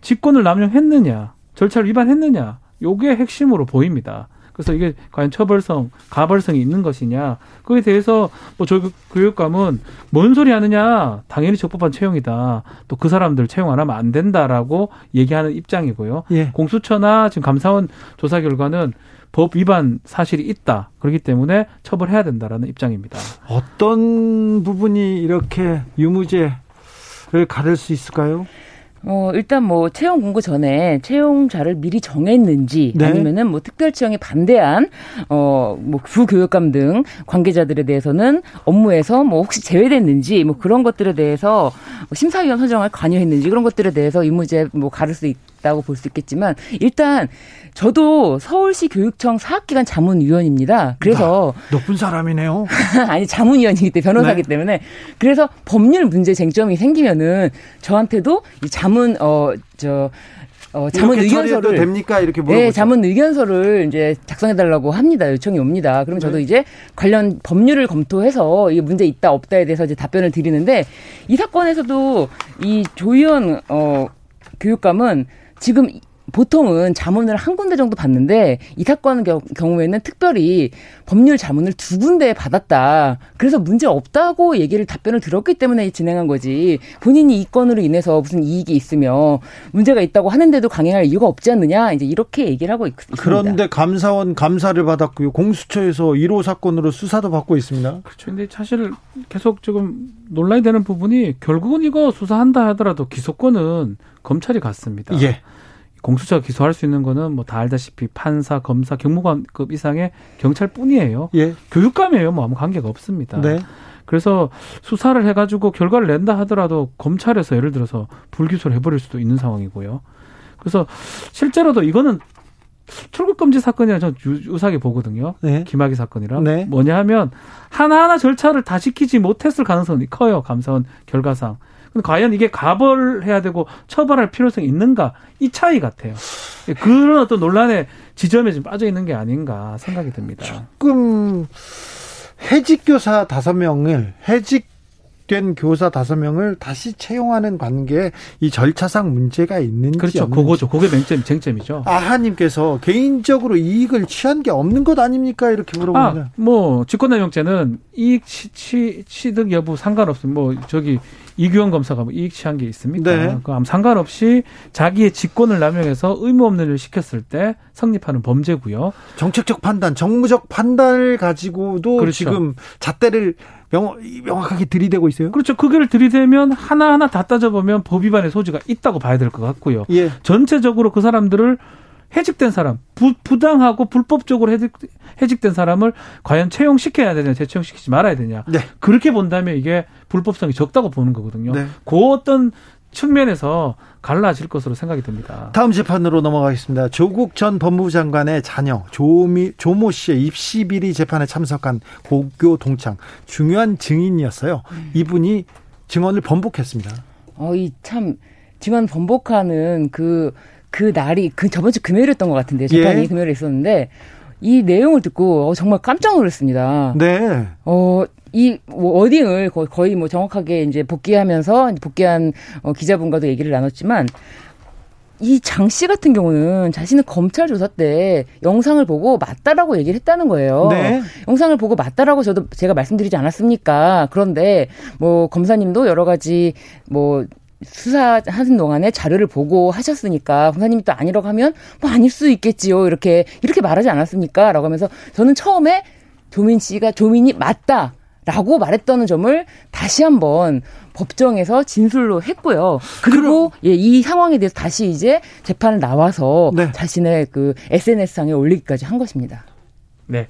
직권을 남용했느냐, 절차를 위반했느냐, 요게 핵심으로 보입니다. 그래서 이게 과연 처벌성, 가벌성이 있는 것이냐, 그에 대해서 뭐 저희 교육감은 뭔 소리 하느냐, 당연히 적법한 채용이다. 또 그 사람들 채용 안 하면 안 된다라고 얘기하는 입장이고요. 예. 공수처나 지금 감사원 조사 결과는 법 위반 사실이 있다. 그렇기 때문에 처벌해야 된다라는 입장입니다. 어떤 부분이 이렇게 유무죄를 가를 수 있을까요? 어, 일단 뭐 채용 공고 전에 채용자를 미리 정했는지 네. 아니면은 뭐 특별 지형에 반대한 어, 뭐 부교육감 등 관계자들에 대해서는 업무에서 뭐 혹시 제외됐는지 뭐 그런 것들에 대해서 심사위원 선정에 관여했는지 그런 것들에 대해서 의무제 뭐 가를 수 있다고 볼 수 있겠지만 일단 저도 서울시 교육청 사학기관 자문위원입니다. 그래서 아, 높은 사람이네요. 아니 자문위원이기 때문에 변호사기 네. 때문에 그래서 법률 문제 쟁점이 생기면은 저한테도 이 자문 어저 어, 자문 의견서를 됩니까 이렇게 물어보죠. 네, 자문 의견서를 이제 작성해 달라고 합니다. 요청이 옵니다. 그러면 네. 저도 이제 관련 법률을 검토해서 이게 문제 있다 없다에 대해서 이제 답변을 드리는데 이 사건에서도 이 조희연 어 교육감은 지금 보통은 자문을 한 군데 정도 받는데 이 사건 경우에는 특별히 법률 자문을 두 군데 받았다. 그래서 문제 없다고 얘기를 답변을 들었기 때문에 진행한 거지. 본인이 이 건으로 인해서 무슨 이익이 있으며 문제가 있다고 하는데도 강행할 이유가 없지 않느냐. 이제 이렇게 얘기를 하고 있, 습니다 그런데 감사원 감사를 받았고요. 공수처에서 1호 사건으로 수사도 받고 있습니다. 그렇죠. 근데 사실 계속 지금 논란이 되는 부분이 결국은 이거 수사한다 하더라도 기소권은 검찰이 갖습니다. 예. 공수처가 기소할 수 있는 거는 뭐 다 알다시피 판사, 검사, 경무관급 이상의 경찰뿐이에요. 예. 교육감이에요. 뭐 아무 관계가 없습니다. 네. 그래서 수사를 해가지고 결과를 낸다 하더라도 검찰에서 예를 들어서 불기소를 해버릴 수도 있는 상황이고요. 그래서 실제로도 이거는 출국 금지 사건이라 저는 유사하게 보거든요. 네. 김학의 사건이라 네. 뭐냐 하면 하나하나 절차를 다 지키지 못했을 가능성이 커요. 감사원 결과상. 근데 과연 이게 가벌해야 되고 처벌할 필요성이 있는가 이 차이 같아요. 그런 어떤 논란의 지점에 지금 빠져 있는 게 아닌가 생각이 듭니다. 조금 해직 교사 다섯 명을 해직 된 교사 다섯 명을 다시 채용하는 관계에 이 절차상 문제가 있는지 그렇죠. 없는지. 그거죠. 그게 맹점, 쟁점이죠. 아하님께서 개인적으로 이익을 취한 게 없는 것 아닙니까? 이렇게 물어봅니다. 아, 뭐 직권남용죄는 이익 취, 취득 여부 상관없습니다. 뭐 저기 이규영 검사가 뭐 이익 취한 게 있습니까? 네. 그 상관없이 자기의 직권을 남용해서 의무 없는 일을 시켰을 때 성립하는 범죄고요. 정책적 판단, 정무적 판단을 가지고도 그렇죠. 지금 잣대를 명, 명확하게 들이대고 있어요? 그렇죠. 그걸 들이대면 하나하나 다 따져보면 법 위반의 소지가 있다고 봐야 될 것 같고요. 예. 전체적으로 그 사람들을 해직된 사람, 부, 부당하고 불법적으로 해직, 해직된 사람을 과연 채용시켜야 되냐, 재채용시키지 말아야 되냐. 네. 그렇게 본다면 이게 불법성이 적다고 보는 거거든요. 네. 그 어떤 측면에서 갈라질 것으로 생각이 됩니다. 다음 재판으로 넘어가겠습니다. 조국 전 법무부 장관의 자녀 조미, 조모 씨의 입시 비리 재판에 참석한 고교 동창 중요한 증인이었어요. 음. 이분이 증언을 번복했습니다. 어, 이 참 증언 번복하는 그그 그 날이 그 저번 주 금요일이었던 것 같은데 재판이 예. 금요일에 있었는데 이 내용을 듣고 어, 정말 깜짝 놀랐습니다. 네. 어, 이 워딩을 거의 뭐 정확하게 이제 복귀하면서 복귀한 어, 기자분과도 얘기를 나눴지만 이장 씨 같은 경우는 자신은 검찰 조사 때 영상을 보고 맞다라고 얘기를 했다는 거예요. 네. 영상을 보고 맞다라고 저도 제가 말씀드리지 않았습니까? 그런데 뭐 검사님도 여러 가지 뭐 수사하는 동안에 자료를 보고 하셨으니까 검사님이 또 아니라고 하면 뭐 아닐 수 있겠지요. 이렇게 이렇게 말하지 않았습니까? 라고 하면서 저는 처음에 조민 씨가 조민이 맞다. 라고 말했던 점을 다시 한번 법정에서 진술로 했고요. 그리고 예, 이 상황에 대해서 다시 이제 재판을 나와서 네. 자신의 그 SNS상에 올리기까지 한 것입니다. 네.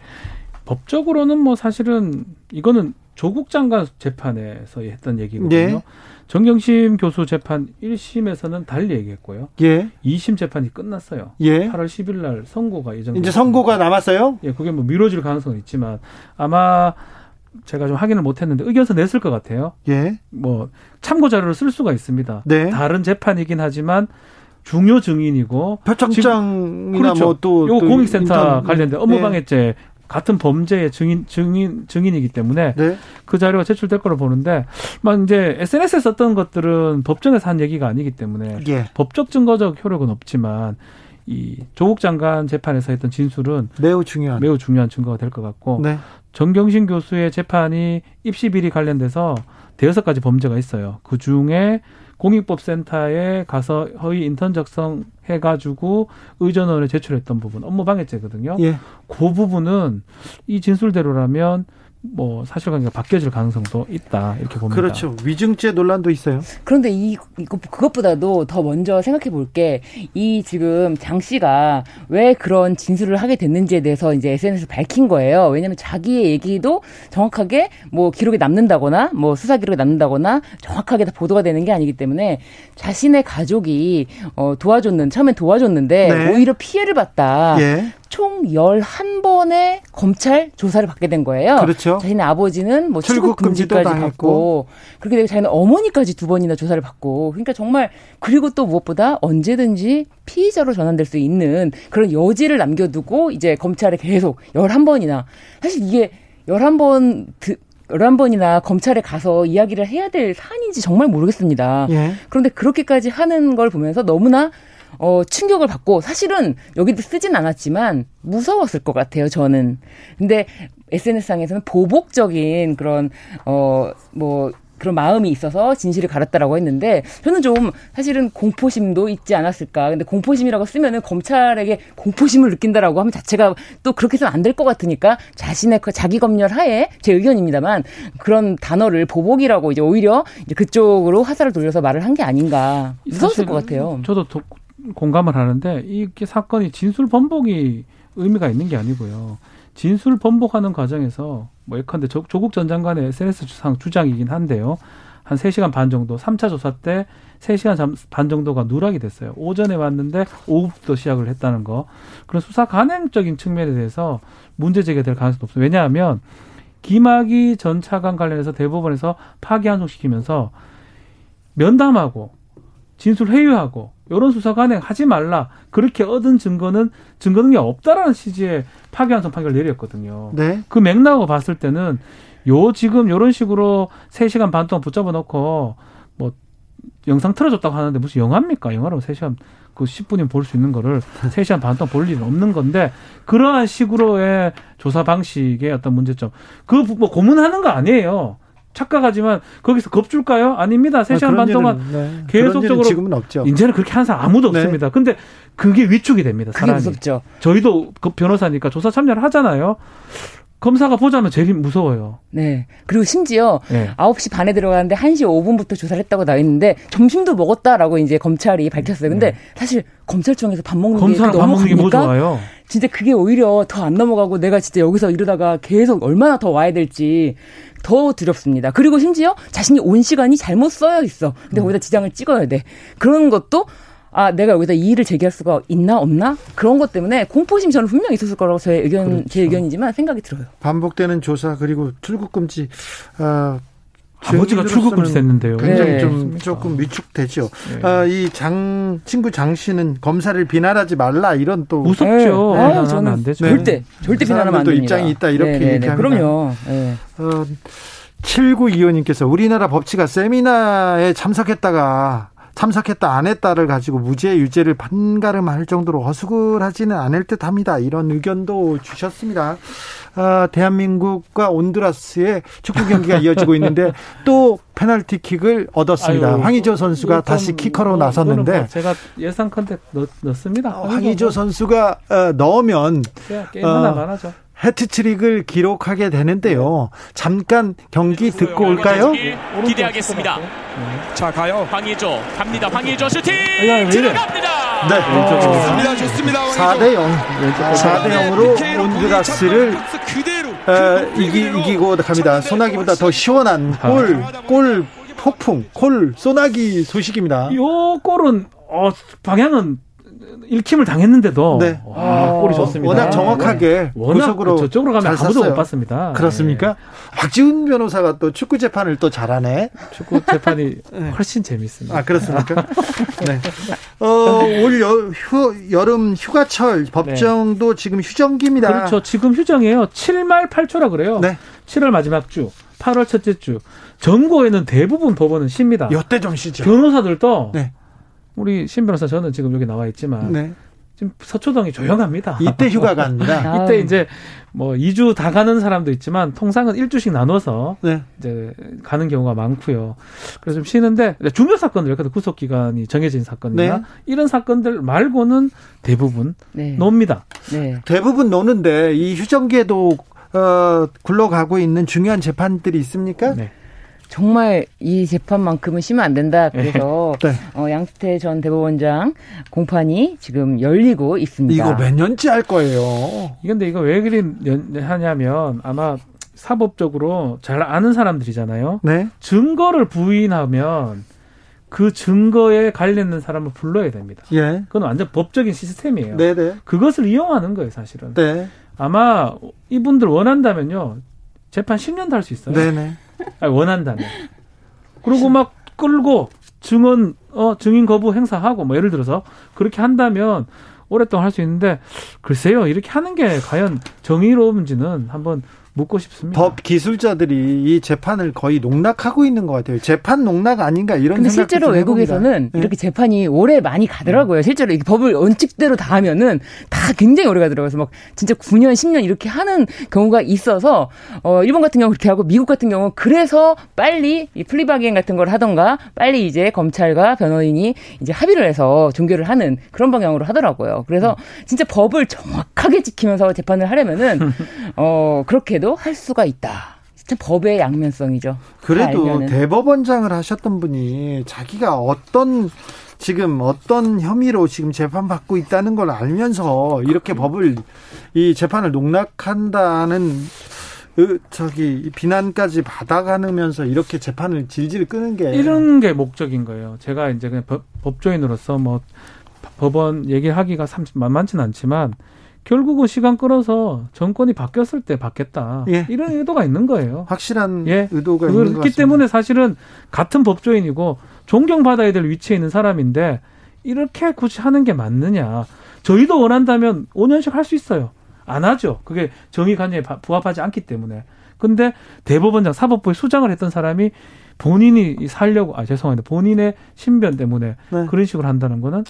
법적으로는 뭐 사실은 이거는 조국 장관 재판에서 했던 얘기거든요. 네. 정경심 교수 재판 1심에서는 달리 얘기했고요. 예. 2심 재판이 끝났어요. 예. 8월 10일 날 선고가 예정. 이제 선고가 남았어요? 예, 그게 뭐 미뤄질 가능성은 있지만 아마 제가 좀 확인을 못했는데 의견서 냈을 것 같아요. 예. 뭐 참고 자료를 쓸 수가 있습니다. 네. 다른 재판이긴 하지만 중요 증인이고 표창장이나 그렇죠. 뭐또 요 공익센터 인턴, 관련된 업무방해죄 네. 같은 범죄의 증인 증인 증인이기 때문에 네. 그 자료가 제출될 거로 보는데 막 이제 SNS에 썼던 것들은 법정에서 한 얘기가 아니기 때문에 예. 법적 증거적 효력은 없지만 이 조국 장관 재판에서 했던 진술은 매우 중요한 매우 중요한 증거가 될 것 같고 네. 정경심 교수의 재판이 입시 비리 관련돼서 대여섯 가지 범죄가 있어요. 그 중에 공익법센터에 가서 허위 인턴 작성 해 가지고 의전원에 제출했던 부분 업무 방해죄거든요. 예. 그 부분은 이 진술대로라면 뭐 사실관계가 바뀌어질 가능성도 있다 이렇게 봅니다. 그렇죠. 위증죄 논란도 있어요. 그런데 이 이거 그것보다도 더 먼저 생각해 볼 게 이 지금 장 씨가 왜 그런 진술을 하게 됐는지에 대해서 이제 SNS에 밝힌 거예요. 왜냐하면 자기의 얘기도 정확하게 뭐 기록에 남는다거나 뭐 수사 기록에 남는다거나 정확하게 다 보도가 되는 게 아니기 때문에 자신의 가족이 어 도와줬는 처음엔 도와줬는데 네. 오히려 피해를 봤다. 예. 총 11번의 검찰 조사를 받게 된 거예요. 그렇죠. 자신의 아버지는 뭐 출국 금지까지 받고 그렇게 되고 자기는 어머니까지 두 번이나 조사를 받고 그러니까 정말 그리고 또 무엇보다 언제든지 피의자로 전환될 수 있는 그런 여지를 남겨두고 이제 검찰에 계속 11번이나 사실 이게 11번 11번이나 검찰에 가서 이야기를 해야 될 사안인지 정말 모르겠습니다. 예. 그런데 그렇게까지 하는 걸 보면서 너무나 어, 충격을 받고 사실은 여기도 쓰진 않았지만 무서웠을 것 같아요, 저는. 근데 SNS상에서는 보복적인 그런, 어, 뭐, 그런 마음이 있어서 진실을 가렸다라고 했는데 저는 좀 사실은 공포심도 있지 않았을까. 근데 공포심이라고 쓰면은 검찰에게 공포심을 느낀다라고 하면 자체가 또 그렇게 해서는 안 될 것 같으니까 자신의 그 자기 검열 하에 제 의견입니다만 그런 단어를 보복이라고 이제 오히려 이제 그쪽으로 화살을 돌려서 말을 한 게 아닌가 무서웠을 것 같아요. 저도 공감을 하는데 이게 사건이 진술 번복이 의미가 있는 게 아니고요. 진술 번복하는 과정에서 뭐 예컨대 조국 전 장관의 SNS상 주장이긴 한데요. 한 세시간반 정도, 삼차 조사 때 세시간반 정도가 누락이 됐어요. 오전에 왔는데 오후부터 시작을 했다는 거. 그런 수사 간행적인 측면에 대해서 문제 제기될 가능성도 없어요. 왜냐하면 김학의 전 차관 관련해서 대법원에서 파기환송시키면서 면담하고 진술 회유하고 이런 수사 관행 하지 말라. 그렇게 얻은 증거는 증거 능력 없다라는 취지의 파기환송 판결을 내렸거든요. 네. 그 맥락으로 봤을 때는 요 지금 요런 식으로 3시간 반 동안 붙잡아 놓고 뭐 영상 틀어줬다고 하는데 무슨 영화입니까? 영화로 3시간 그 10분이면 볼 수 있는 거를 3시간 반 동안 볼 일은 없는 건데 그러한 식으로의 조사 방식의 어떤 문제점. 그 뭐 고문하는 거 아니에요. 착각하지만 거기서 겁줄까요? 아닙니다. 3시간 아, 반 동안 네. 계속적으로 지금은 없죠. 이제는 그렇게 하는 사람 아무도 네. 없습니다. 근데 그게 위축이 됩니다. 사람이. 무섭죠. 저희도 그 변호사니까 조사 참여를 하잖아요. 검사가 보자면 제일 무서워요. 네. 그리고 심지어 네. 9시 반에 들어가는데 1시 5분부터 조사를 했다고 나와 있는데 점심도 먹었다라고 이제 검찰이 밝혔어요. 근데 네. 사실 검찰청에서 밥 먹는 게 너무 밥 먹는 게 뭐 좋아요. 진짜 그게 오히려 더 안 넘어가고 내가 진짜 여기서 이러다가 계속 얼마나 더 와야 될지 더 두렵습니다. 그리고 심지어 자신이 온 시간이 잘못 써여 있어. 근데 음. 거기다 지장을 찍어야 돼. 그런 것도 아, 내가 여기서 이의를 제기할 수가 있나 없나 그런 것 때문에 공포심 저는 분명히 있었을 거라고 제 의견 그렇죠. 제 의견이지만 생각이 들어요. 반복되는 조사 그리고 출국 금지 아, 아버지가 출국 금지 됐는데요. 굉장히 네. 좀 조금 위축되죠. 네. 아, 이 장 친구 장 씨는 검사를 비난하지 말라 이런 또 무섭죠. 네. 아, 저는 안 되죠. 절대 절대 비난하면 안 됩니다. 입장이 있다 이렇게 네, 네, 네. 얘기합니다. 그럼요. 네. 어, 7925님께서 우리나라 법치가 세미나에 참석했다가 참석했다 안 했다를 가지고 무죄 유죄를 반가름할 정도로 어수선하지는 않을 듯합니다. 이런 의견도 주셨습니다. 아, 대한민국과 온두라스의 축구 경기가 이어지고 있는데 또 페널티킥을 얻었습니다. 아유, 황의조 선수가 다시 키커로 뭐, 나섰는데 뭐 제가 예상 컨택 넣, 습니다 어, 황의조 선수가 어, 넣으면 게임 하나 많아죠. 해트트릭을 기록하게 되는데요. 잠깐 경기 듣고 올까요? 기대하겠습니다. 자 가요. 황희조 갑니다. 황희조 슈팅 들어갑니다. 네, 좋습니다. 좋습니다. 4대 0. 4대 0으로 온드라스를 어, 이기, 이기고 갑니다. 소나기보다 더 시원한 골, 골 폭풍, 골 소나기 소식입니다. 요 골은 어, 방향은 읽힘을 당했는데도 네. 와, 골이 좋습니다. 워낙 정확하게 워낙 구석으로 저쪽으로 가면 아무도. 못 봤습니다. 그렇습니까? 네. 박지훈 변호사가 또 축구 재판을 또 잘하네. 축구 재판이 네. 훨씬 재밌습니다. 아 그렇습니까? 네. 어, 올 여, 휴, 여름 휴가철 법정도 네. 지금 휴정기입니다. 그렇죠. 지금 휴정이에요. 7말 8초라 그래요. 네. 7월 마지막 주, 8월 첫째 주. 전고에는 대부분 법원은 쉽니다. 여태 좀 쉬죠. 변호사들도 네. 우리 신 변호사 저는 지금 여기 나와 있지만 네. 지금 서초동이 조용합니다. 이때 휴가 갑니다. 이때 이제 뭐 2주 다 가는 사람도 있지만 통상은 1주씩 나눠서 네. 이제 가는 경우가 많고요. 그래서 좀 쉬는데 중요 사건들 예를 구속 기간이 정해진 사건이나 네. 이런 사건들 말고는 대부분 네. 놉니다. 네. 대부분 노는데 이 휴정기에도 어, 굴러가고 있는 중요한 재판들이 있습니까? 네. 정말 이 재판만큼은 쉬면 안 된다. 그래서 네. 어, 양수태 전 대법원장 공판이 지금 열리고 있습니다. 이거 몇 년째 할 거예요. 근데 이거 왜 그리 하냐면 아마 사법적으로 잘 아는 사람들이잖아요. 네. 증거를 부인하면 그 증거에 관련된 사람을 불러야 됩니다. 예. 그건 완전 법적인 시스템이에요. 네네. 네. 그것을 이용하는 거예요, 사실은. 네. 아마 이분들 원한다면요. 재판 10년도 할 수 있어요. 네네. 아니, 원한다면. 그리고 막 끌고 증언 어 증인 거부 행사하고 뭐 예를 들어서 그렇게 한다면 오랫동안 할 수 있는데 글쎄요 이렇게 하는 게 과연 정의로운지는 한번 묻고 싶습니다. 법 기술자들이 이 재판을 거의 농락하고 있는 것 같아요. 재판 농락 아닌가 이런 근데 실제로 외국에서는 네. 이렇게 재판이 오래 많이 가더라고요. 실제로 이 법을 원칙대로 다 하면은 다 굉장히 오래 가더라고요. 그래서 막 진짜 9년, 10년 이렇게 하는 경우가 있어서 어 일본 같은 경우 그렇게 하고 미국 같은 경우 그래서 빨리 이 플리바겐 같은 걸 하던가 빨리 이제 검찰과 변호인이 이제 합의를 해서 종결을 하는 그런 방향으로 하더라고요. 그래서 진짜 법을 정확하게 지키면서 재판을 하려면은 어 그렇게 도 할 수가 있다. 진짜 법의 양면성이죠. 그래도 대법원장을 하셨던 분이 자기가 어떤 지금 어떤 혐의로 지금 재판받고 있다는 걸 알면서 이렇게 법을 이 재판을 농락한다는 저기 비난까지 받아가면서 이렇게 재판을 질질 끄는 게 이런 게 목적인 거예요. 제가 이제 그냥 법, 조인으로서뭐 법원 얘기하기가 참 만만치는 않지만 결국은 시간 끌어서 정권이 바뀌었을 때 받겠다. 예. 이런 의도가 있는 거예요. 확실한 예. 의도가 있는 것 같습니다. 때문에 사실은 같은 법조인이고 존경받아야 될 위치에 있는 사람인데 이렇게 굳이 하는 게 맞느냐. 저희도 원한다면 5년씩 할 수 있어요. 안 하죠. 그게 정의관념에 부합하지 않기 때문에. 근데 대법원장 사법부에 수장을 했던 사람이 본인이 살려고 아 죄송합니다 본인의 신변 때문에 네. 그런 식으로 한다는 거는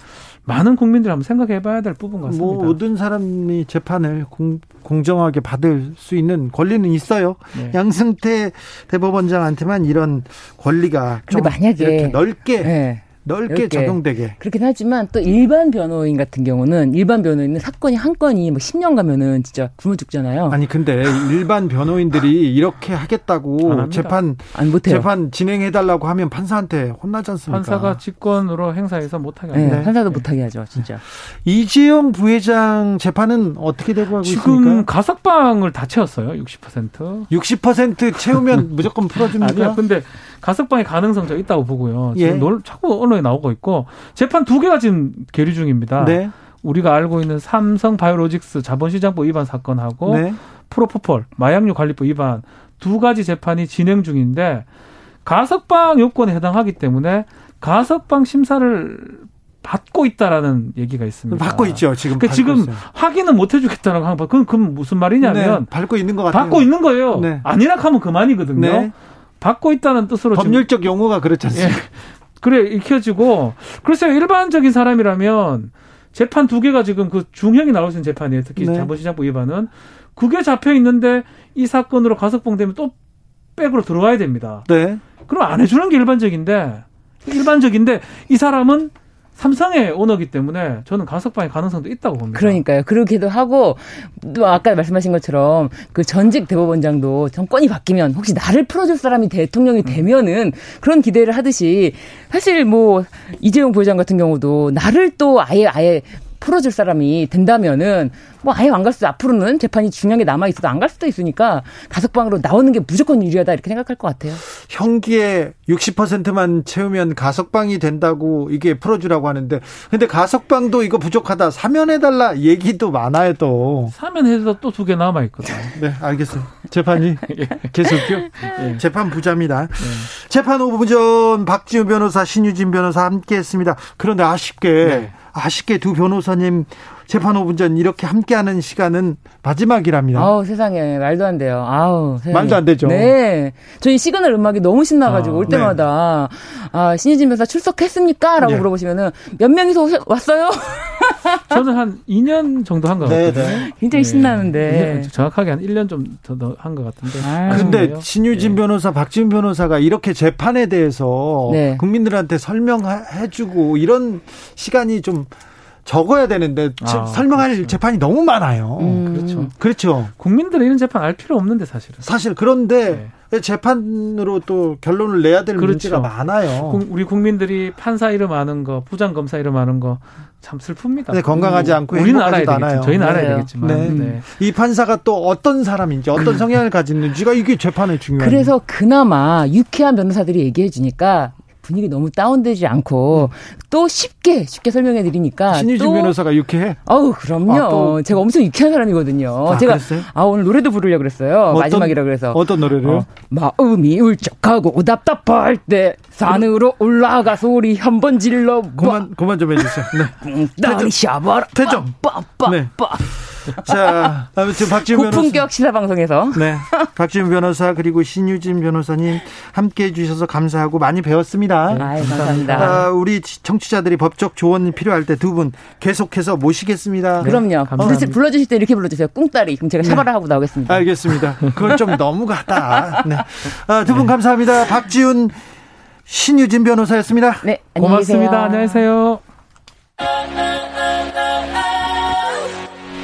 많은 국민들이 한번 생각해봐야 될 부분 같습니다. 뭐 모든 사람이 재판을 공, 정하게 받을 수 있는 권리는 있어요. 네. 양승태 대법원장한테만 이런 권리가 좀 만약에 넓게 네. 넓게, 넓게, 적용되게. 그렇긴 하지만 또 일반 변호인 같은 경우는 일반 변호인은 사건이 한 건이 뭐 10년 가면은 진짜 굶어 죽잖아요. 아니 근데 일반 변호인들이 이렇게 하겠다고 재판 안 못해요. 재판 진행해 달라고 하면 판사한테 혼나지 않습니까? 판사가 직권으로 행사해서 못 하게 하죠. 네, 판사도 못하게 하죠, 진짜. 이재용 부회장 재판은 어떻게 되고 하고 지금 있습니까? 지금 가석방을 다 채웠어요. 60%. 60% 채우면 무조건 풀어줍니까? 아니요. 근데 가석방의 가능성 저 있다고 보고요. 지금 예. 놀, 자꾸 언론에 나오고 있고 재판 두 개가 지금 계류 중입니다. 네. 우리가 알고 있는 삼성 바이오로직스 자본시장법 위반 사건하고 네. 프로포폴 마약류 관리법 위반 두 가지 재판이 진행 중인데 가석방 요건에 해당하기 때문에 가석방 심사를 받고 있다라는 얘기가 있습니다. 받고 있죠. 지금 그러니까 지금 있어요. 확인은 못 해주겠다는 거. 그건, 그건 무슨 말이냐면 네, 받고 있는 것 같아요. 받고 있는 거예요. 네. 아니라 하면 그만이거든요. 네. 받고 있다는 뜻으로 법률적 용어가 그렇지 않습니까? 예. 그래 익혀지고 글쎄요 일반적인 사람이라면 재판 두 개가 지금 그 중형이 나올 수 있는 재판이에요. 특히 네. 자본시장법 위반은 그게 잡혀 있는데 이 사건으로 가석방되면 또 백으로 들어와야 됩니다. 네. 그럼 안 해주는 게 일반적인데 일반적인데 이 사람은 삼성의 오너기 때문에 저는 가석방의 가능성도 있다고 봅니다. 그러니까요. 그러기도 하고 또 아까 말씀하신 것처럼 그 전직 대법원장도 정권이 바뀌면 혹시 나를 풀어줄 사람이 대통령이 되면은 그런 기대를 하듯이 사실 뭐 이재용 부회장 같은 경우도 나를 또 아예 아예 풀어줄 사람이 된다면은 뭐 아예 안 갈 수도 앞으로는 재판이 중요한 게 남아 있어도 안 갈 수도 있으니까 가석방으로 나오는 게 무조건 유리하다 이렇게 생각할 것 같아요. 형기의 60%만 채우면 가석방이 된다고 이게 풀어주라고 하는데 근데 가석방도 이거 부족하다 사면해달라 얘기도 많아요 또. 사면해서 또 두 개 남아 있거든. 네 알겠어요. 재판이 예. 계속요. 예. 재판 부자입니다. 예. 재판 5분 전 박지훈 변호사 신유진 변호사 함께했습니다. 그런데 아쉽게 네. 아쉽게 두 변호사님 재판 5분 전 이렇게 함께하는 시간은 마지막이랍니다. 아우 세상에 말도 안 돼요. 아우 세상에. 말도 안 되죠. 네, 저희 시그널 음악이 너무 신나가지고 아, 올 때마다 네. 아 신유진 변호사 출석했습니까?라고 네. 물어보시면은 몇 명이서 왔어요? 저는 한 2년 정도 한 것 같아요. 네. 굉장히 네. 신나는데 정확하게 한 1년 좀 더 한 것 같은데. 아, 근데 신유진 네. 변호사, 박지훈 변호사가 이렇게 재판에 대해서 네. 국민들한테 설명해주고 이런 시간이 좀 적어야 되는데 아, 설명할 그렇죠. 재판이 너무 많아요. 음. 그렇죠. 그렇죠. 국민들은 이런 재판 알 필요 없는데 사실은. 사실 그런데 네. 재판으로 또 결론을 내야 될 그렇죠. 문제가 많아요. 우리 국민들이 판사 이름 아는 거, 부장 검사 이름 아는 거 참 슬픕니다. 네, 건강하지 않고 우리는 알아야 되겠죠. 저희는 네. 알아야 되겠지만. 네. 네. 이 판사가 또 어떤 사람인지 어떤 성향을 가지는지가 이게 재판에 중요해요. 그래서 그나마 유쾌한 변호사들이 얘기해 주니까 분위기 너무 다운되지 않고 또 쉽게 쉽게 설명해 드리니까 신유진 변호사가 유쾌해? 어우 그럼요. 아, 제가 엄청 유쾌한 사람이거든요. 아, 제가 그랬어요? 아 오늘 노래도 부르려 고 그랬어요. 어떤, 마지막이라 그래서 어떤 노래를? 어, 마음이 울적하고 답답할 때 산으로 올라가 소리 한 번 질러 그만 그만 좀 해주세요. 네. 딸이 샤바라 태점 빠빠빠 네. 자, 아무튼 박지훈 변호사. 고품격 시사 방송에서. 네. 박지훈 변호사 그리고 신유진 변호사님 함께 해주셔서 감사하고 많이 배웠습니다. 네, 아유, 감사합니다. 아, 우리 청취자들이 법적 조언이 필요할 때 두 분 계속해서 모시겠습니다. 그럼요. 네. 불러주실 때 이렇게 불러주세요. 꿍따리. 그럼 제가 샤바라 네. 하고 나오겠습니다. 알겠습니다. 그건 좀 너무 가다. 네. 아, 두분 네. 감사합니다. 박지훈 신유진 변호사였습니다. 네. 고맙습니다. 안녕하세요.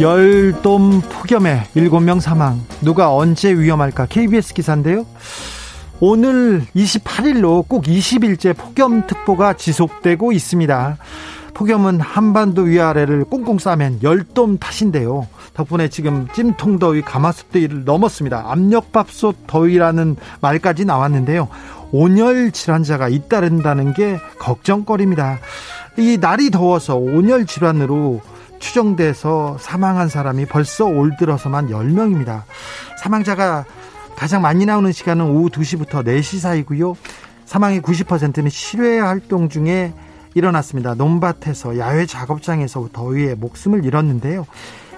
열돔 폭염에 7명 사망. 누가 언제 위험할까? KBS 기사인데요. 오늘 28일로 꼭 20일째 폭염특보가 지속되고 있습니다. 폭염은 한반도 위아래를 꽁꽁 싸면 열돔 탓인데요. 덕분에 지금 찜통더위 가마솥더위를 넘었습니다. 압력밥솥 더위라는 말까지 나왔는데요. 온열 질환자가 잇따른다는 게 걱정거리입니다. 이 날이 더워서 온열 질환으로 추정돼서 사망한 사람이 벌써 올 들어서만 10명입니다. 사망자가 가장 많이 나오는 시간은 오후 2시부터 4시 사이고요. 사망의 90%는 실외 활동 중에 일어났습니다. 논밭에서 야외 작업장에서 더위에 목숨을 잃었는데요.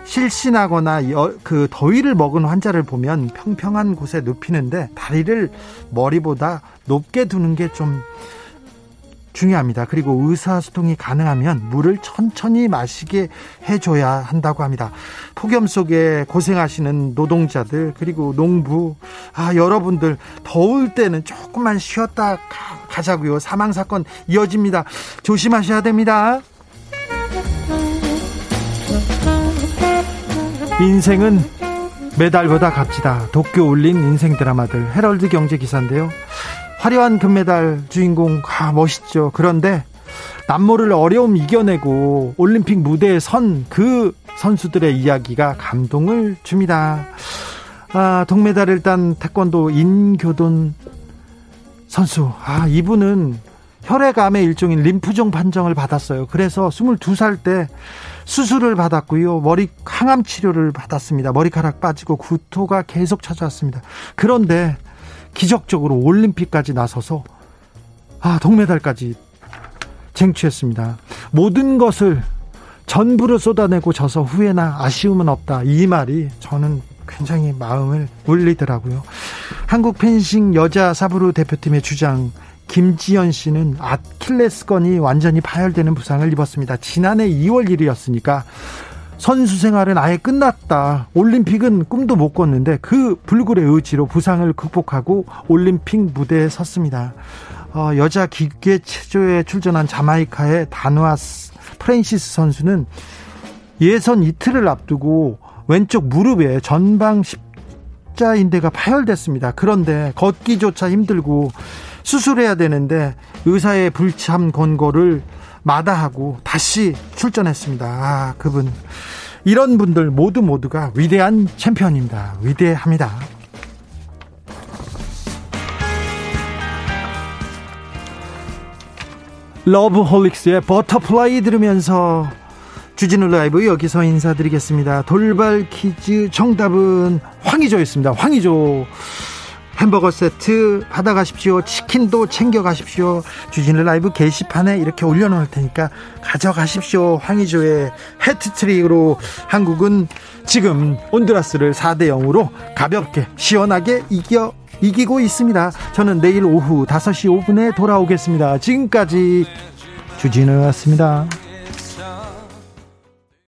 실신하거나 여, 그 더위를 먹은 환자를 보면 평평한 곳에 눕히는데 다리를 머리보다 높게 두는 게 좀 중요합니다. 그리고 의사소통이 가능하면 물을 천천히 마시게 해줘야 한다고 합니다. 폭염 속에 고생하시는 노동자들 그리고 농부 아 여러분들 더울 때는 조금만 쉬었다 가 자고요. 사망 사건 이어집니다. 조심하셔야 됩니다. 인생은 메달보다 값지다. 도쿄 올린 인생 드라마들 헤럴드 경제 기사인데요. 화려한 금메달 주인공 아 멋있죠. 그런데 남모를 어려움 이겨내고 올림픽 무대에 선 그 선수들의 이야기가 감동을 줍니다. 아, 동메달을 딴 태권도 인교돈 선수. 아, 이분은 혈액암의 일종인 림프종 판정을 받았어요. 그래서 22살 때 수술을 받았고요. 머리 항암 치료를 받았습니다. 머리카락 빠지고 구토가 계속 찾아왔습니다. 그런데 기적적으로 올림픽까지 나서서 아, 동메달까지 쟁취했습니다. 모든 것을 전부를 쏟아내고 져서 후회나 아쉬움은 없다. 이 말이 저는 굉장히 마음을 울리더라고요. 한국 펜싱 여자 사브르 대표팀의 주장 김지연 씨는 아킬레스건이 완전히 파열되는 부상을 입었습니다. 지난해 2월 1일이었으니까 선수 생활은 아예 끝났다. 올림픽은 꿈도 못 꿨는데 그 불굴의 의지로 부상을 극복하고 올림픽 무대에 섰습니다. 어, 여자 기계 체조에 출전한 자마이카의 다누아스 프랜시스 선수는 예선 이틀을 앞두고 왼쪽 무릎에 전방 십자인대가 파열됐습니다. 그런데 걷기조차 힘들고 수술해야 되는데 의사의 불참 권고를 마다하고 다시 출전했습니다. 아, 그분. 이런 분들 모두 모두가 위대한 챔피언입니다. 위대합니다. 러브홀릭스의 Butterfly 들으면서 주진우 라이브 여기서 인사드리겠습니다. 돌발 퀴즈 정답은 황의조였습니다. 황의조. 햄버거 세트 받아가십시오. 치킨도 챙겨가십시오. 주진우 라이브 게시판에 이렇게 올려놓을 테니까 가져가십시오. 황희조의 해트트릭으로 한국은 지금 온두라스를 4대 0으로 가볍게 시원하게 이겨 이기고 있습니다. 저는 내일 오후 5시 5분에 돌아오겠습니다. 지금까지 주진우였습니다.